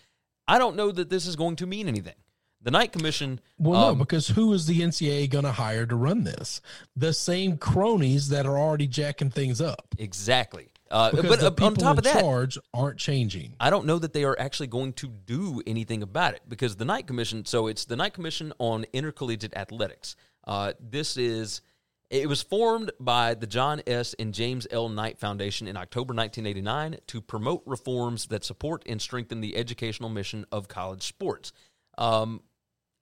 I don't know that this is going to mean anything. The Knight Commission. Well, no, um, because who is the NCAA going to hire to run this? The same cronies that are already jacking things up. exactly. Uh, Because but the uh, people on top in of that, charge aren't changing. I don't know that they are actually going to do anything about it because the Knight Commission. So it's the Knight Commission on Intercollegiate Athletics. Uh, this is. It was formed by the John S. and James L. Knight Foundation in October 1989 to promote reforms that support and strengthen the educational mission of college sports. Um,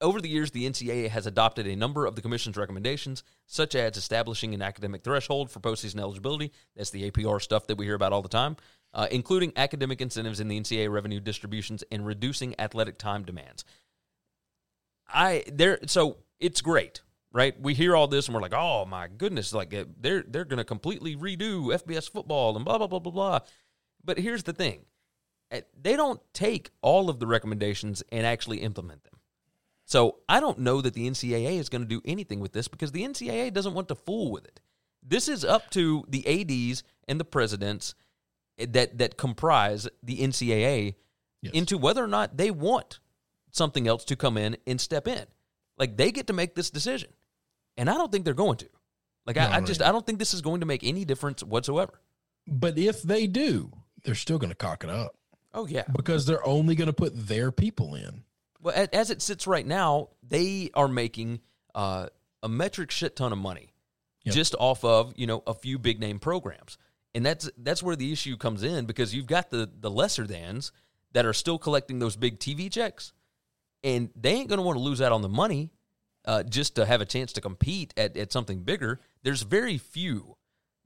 over the years, the NCAA has adopted a number of the Commission's recommendations, such as establishing an academic threshold for postseason eligibility. That's the APR stuff that we hear about all the time, uh, including academic incentives in the NCAA revenue distributions and reducing athletic time demands. I there so it's great, right? We hear all this and we're like, oh my goodness, like uh, they're they're going to completely redo FBS football and blah blah blah blah blah. But here's the thing: Uh, they don't take all of the recommendations and actually implement them. So I don't know that the NCAA is going to do anything with this because the NCAA doesn't want to fool with it. This is up to the ads and the presidents that that comprise the NCAA Yes. into whether or not they want something else to come in and step in. Like they get to make this decision, and I don't think they're going to. Like No, I, I just. I don't think this is going to make any difference whatsoever. But if they do, they're still going to cock it up Oh yeah. because they're only going to put their people in. Well, as it sits right now, they are making uh, a metric shit ton of money Yep. just off of you know a few big name programs, and that's that's where the issue comes in because you've got the the lesser thans that are still collecting those big TV checks, and they ain't going to want to lose out on the money uh, just to have a chance to compete at, at something bigger. There's very few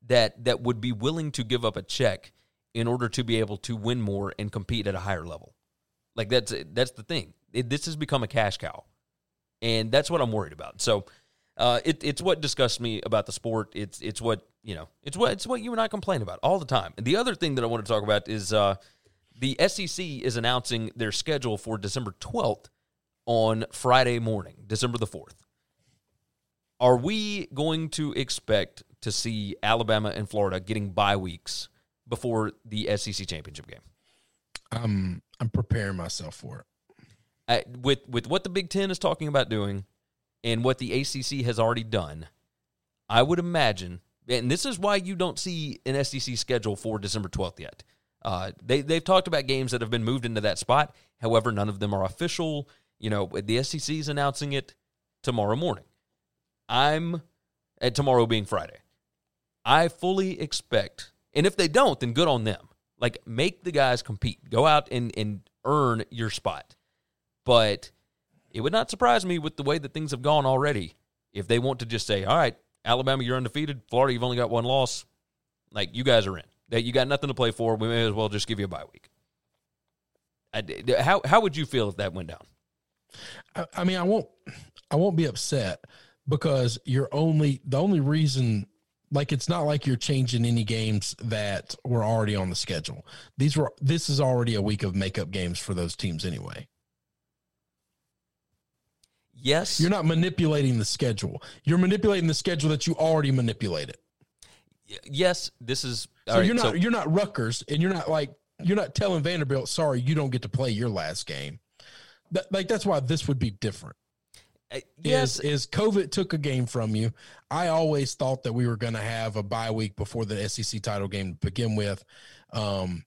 that that would be willing to give up a check in order to be able to win more and compete at a higher level. Like that's that's the thing. It, this has become a cash cow, and that's what I'm worried about. So, uh, it, it's what disgusts me about the sport. It's it's what you know. It's what it's what you and I complain about all the time. And the other thing that I want to talk about is uh, the SEC is announcing their schedule for December 12th on Friday morning, December the 4th. Are we going to expect to see Alabama and Florida getting bye weeks before the SEC championship game? I'm I'm preparing myself for it. uh, with with what the Big Ten is talking about doing, and what the ACC has already done, I would imagine, and this is why you don't see an SEC schedule for December twelfth yet. Uh, they they've talked about games that have been moved into that spot. However, none of them are official. You know, the SEC is announcing it tomorrow morning. I'm at tomorrow being Friday. I fully expect, and if they don't, then good on them. Like make the guys compete. Go out and and earn your spot. But it would not surprise me with the way that things have gone already if they want to just say, "All right, Alabama, you're undefeated. Florida, you've only got one loss. Like you guys are in. That you got nothing to play for. We may as well just give you a bye week." How how would you feel if that went down? I, I mean, I won't, I won't be upset because you're only the only reason. Like it's not like you're changing any games that were already on the schedule. These were this is already a week of makeup games for those teams anyway. Yes, You're not manipulating the schedule. You're manipulating the schedule that you already manipulated. yes. This is So right, you're not so- you're not Rutgers, and you're not like you're not telling Vanderbilt, sorry, you don't get to play your last game. That, like that's why this would be different. uh, yes. Is, is COVID took a game from you. I always thought that we were going to have a bye week before the SEC title game to begin with. Um,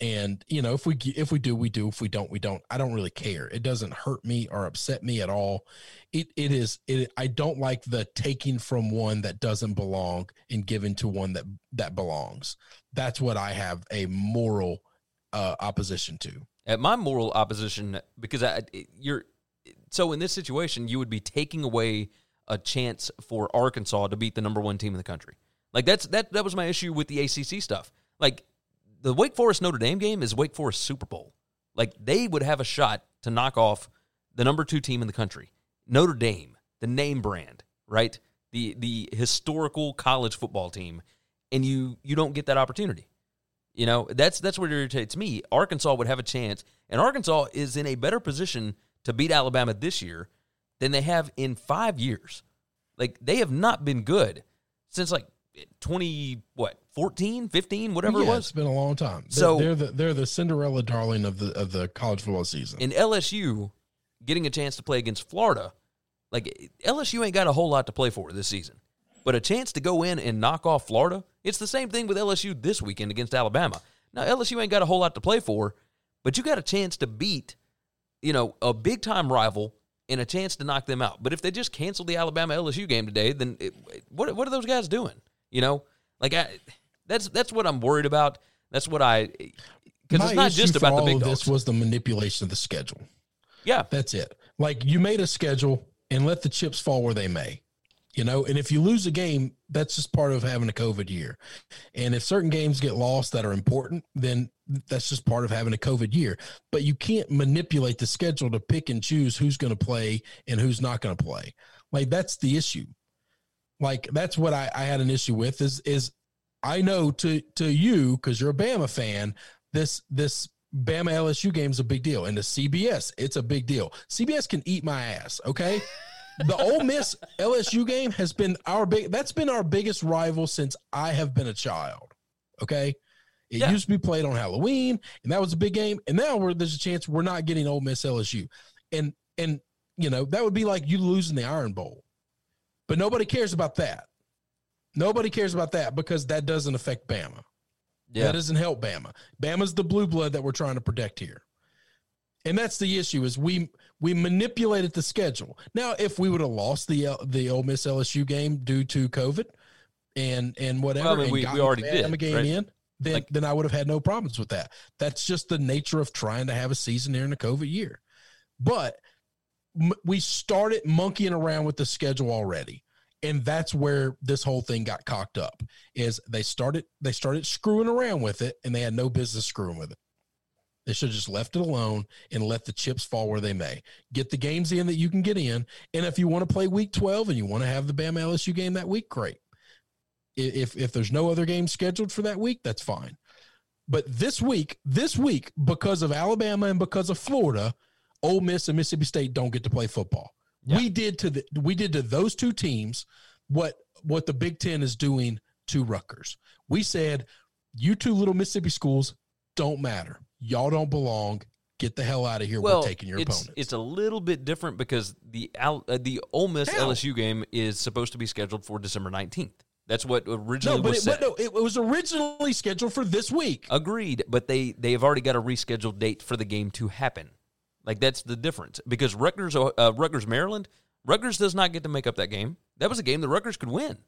and you know, if we if we do, we do. If we don't, we don't. I don't really care. It doesn't hurt me or upset me at all. It it is. It. I don't like the taking from one that doesn't belong and giving to one that that belongs. That's what I have a moral uh, opposition to. At my moral opposition because I you're so in this situation you would be taking away a chance for Arkansas to beat the number one team in the country. Like that's that that was my issue with the ACC stuff. Like the Wake Forest Notre Dame game is Wake Forest Super Bowl. Like they would have a shot to knock off the number two team in the country, Notre Dame, the name brand, right? The the historical college football team, and you you don't get that opportunity. You know, that's that's what irritates me. Arkansas would have a chance, and Arkansas is in a better position to beat Alabama this year than they have in five years. Like they have not been good since like twenty what 14, 15, whatever yeah, it was. It's been a long time. So- they're, they're the they're the Cinderella darling of the of the college football season. And LSU getting a chance to play against Florida, like LSU ain't got a whole lot to play for this season. But a chance to go in and knock off Florida, it's the same thing with LSU this weekend against Alabama. Now LSU ain't got a whole lot to play for, but you got a chance to beat, you know, a big time rival and a chance to knock them out. But if they just cancel the Alabama LSU game today, then it, what what are those guys doing? You know, like I, that's that's what I'm worried about. That's what I because it's not just about the big dogs. This was the manipulation of the schedule. yeah, That's it. Like you made a schedule and let the chips fall where they may. You know, and if you lose a game, that's just part of having a COVID year. And if certain games get lost that are important, then that's just part of having a COVID year. But you can't manipulate the schedule to pick and choose who's going to play and who's not going to play. Like that's the issue. Like that's what I, I had an issue with is is I know to to you because you're a Bama fan, this this Bama LSU game is a big deal, and the CBS it's a big deal. CBS can eat my ass, okay? the Ole Miss LSU game has been our big. That's been our biggest rival since I have been a child. Okay, it Yeah. used to be played on Halloween, and that was a big game. And now we're, there's a chance we're not getting Ole Miss LSU, and and you know that would be like you losing the Iron Bowl, but nobody cares about that. Nobody cares about that because that doesn't affect Bama. yeah. That doesn't help Bama. Bama's the blue blood that we're trying to protect here. And that's the issue is we we manipulated the schedule. Now, if we would have lost the L- the Ole Miss LSU game due to COVID and and whatever, Well, I mean, we- got we already did, Bama game right? in, then Like- then I would have had no problems with that. That's just the nature of trying to have a season here in a COVID year. But m- we started monkeying around with the schedule already and that's where this whole thing got cocked up is they started they started screwing around with it and they had no business screwing with it they should have just left it alone and let the chips fall where they may get the games in that you can get in and if you want to play week 12 and you want to have the bama lsu game that week great if if there's no other games scheduled for that week that's fine but this week this week because of alabama and because of florida Ole Miss and Mississippi State don't get to play football. Yeah. We did to the we did to those two teams what what the Big Ten is doing to Rutgers. We said, you two little Mississippi schools don't matter. Y'all don't belong. Get the hell out of here. well, We're taking your it's, opponents. It's a little bit different because the Al, uh, the Ole Miss How? LSU game is supposed to be scheduled for December nineteenth. That's what originally no, but, was it, said. but no, it was originally scheduled for this week. Agreed, but they they have already got a rescheduled date for the game to happen. Like that's the difference because Rutgers, uh, Rutgers, Maryland, Rutgers does not get to make up that game. That was a game that Rutgers could win.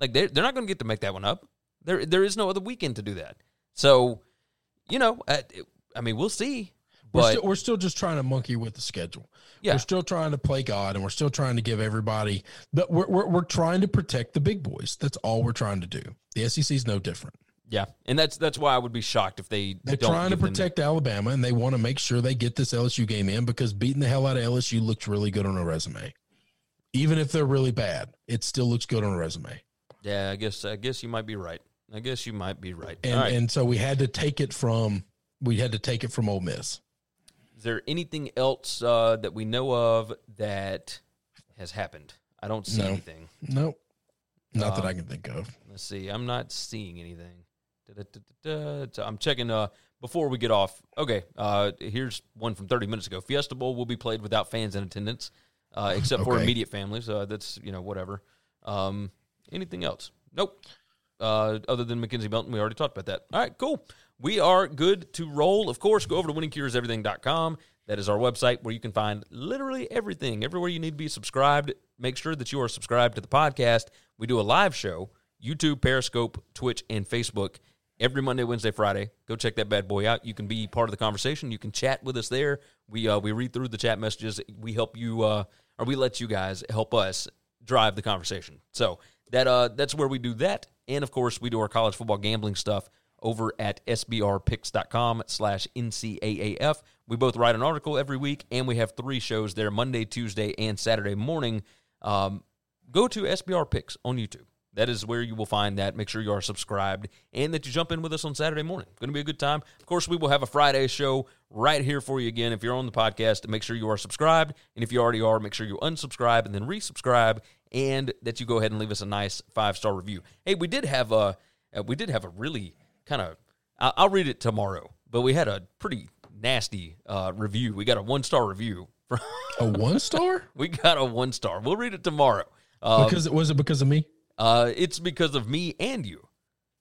Like they're they're not going to get to make that one up. There there is no other weekend to do that. So, you know, uh, I mean, we'll see. We're But still, we're still just trying to monkey with the schedule. Yeah. We're still trying to play God, and we're still trying to give everybody. But we're, we're we're trying to protect the big boys. That's all we're trying to do. The SEC is no different. yeah, and that's that's why I would be shocked if they They're trying to protect Alabama, and they want to make sure they get this LSU game in because beating the hell out of LSU looks really good on a resume. Even if they're really bad, it still looks good on a resume. Yeah, I guess I guess you might be right. I guess you might be right. And right. and so we had to take it from we had to take it from Ole Miss. Is there anything else uh, that we know of that has happened? I don't see No. anything. Nope, not that Um, I can think of. Let's see. I'm not seeing anything. Da-da-da-da-da. So I'm checking uh, before we get off. Okay, uh, here's one from 30 minutes ago. Fiesta Bowl will be played without fans in attendance, uh, except for immediate families. Uh, that's you know whatever. Um, anything else? Nope. Uh, other than McKenzie Milton, we already talked about that. All right, cool. We are good to roll. Of course, go over to winningcureseverything.com. That is our website where you can find literally everything, everywhere you need to be subscribed. Make sure that you are subscribed to the podcast. We do a live show, YouTube, Periscope, Twitch, and Facebook every Monday, Wednesday, Friday. Go check that bad boy out. You can be part of the conversation. You can chat with us there. We uh, we read through the chat messages. We help you, uh, or we let you guys help us drive the conversation. So that uh, that's where we do that. And of course, we do our college football gambling stuff over at sbrpicks.com slash NCAAF. We both write an article every week, and we have three shows there Monday, Tuesday, and Saturday morning. Um, go to SBR Picks on YouTube. That is where you will find that. Make sure you are subscribed and that you jump in with us on Saturday morning. Going to be a good time. Of course, we will have a Friday show right here for you again. If you're on the podcast, make sure you are subscribed. And if you already are, make sure you unsubscribe and then resubscribe. And that you go ahead and leave us a nice five star review. Hey, we did have a uh, we did have a really kind of I'll, I'll read it tomorrow, but we had a pretty nasty uh, review. We got a one star review. From A one star? we got a one star. We'll read it tomorrow. Uh, because it was it because of me? uh, it's because of me and you.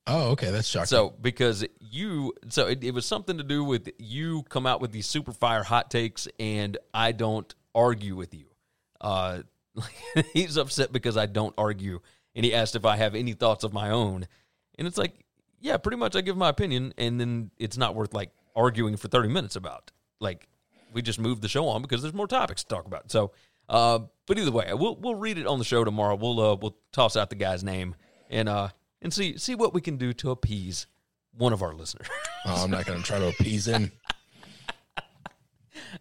Oh, okay, that's shocking. So because you, so it, it was something to do with you come out with these super fire hot takes, and I don't argue with you. Uh, he's upset because I don't argue, and he asked if I have any thoughts of my own, and it's like, yeah, pretty much I give my opinion, and then it's not worth like arguing for thirty minutes about. Like we just move the show on because there's more topics to talk about. So, uh, but either way, we'll we'll read it on the show tomorrow. We'll uh, we'll toss out the guy's name and uh and see see what we can do to appease one of our listeners. oh, I'm not going to try to appease him.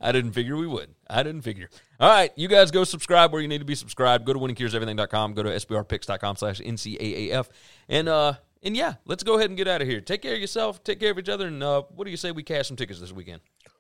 I didn't figure we would. I didn't figure. All right, you guys go subscribe where you need to be subscribed. Go to winningcureseverything.com. Go to sbrpicks.com slash NCAAF. And, uh, and yeah, let's go ahead and get out of here. Take care of yourself. Take care of each other. And uh, what do you say we cash some tickets this weekend?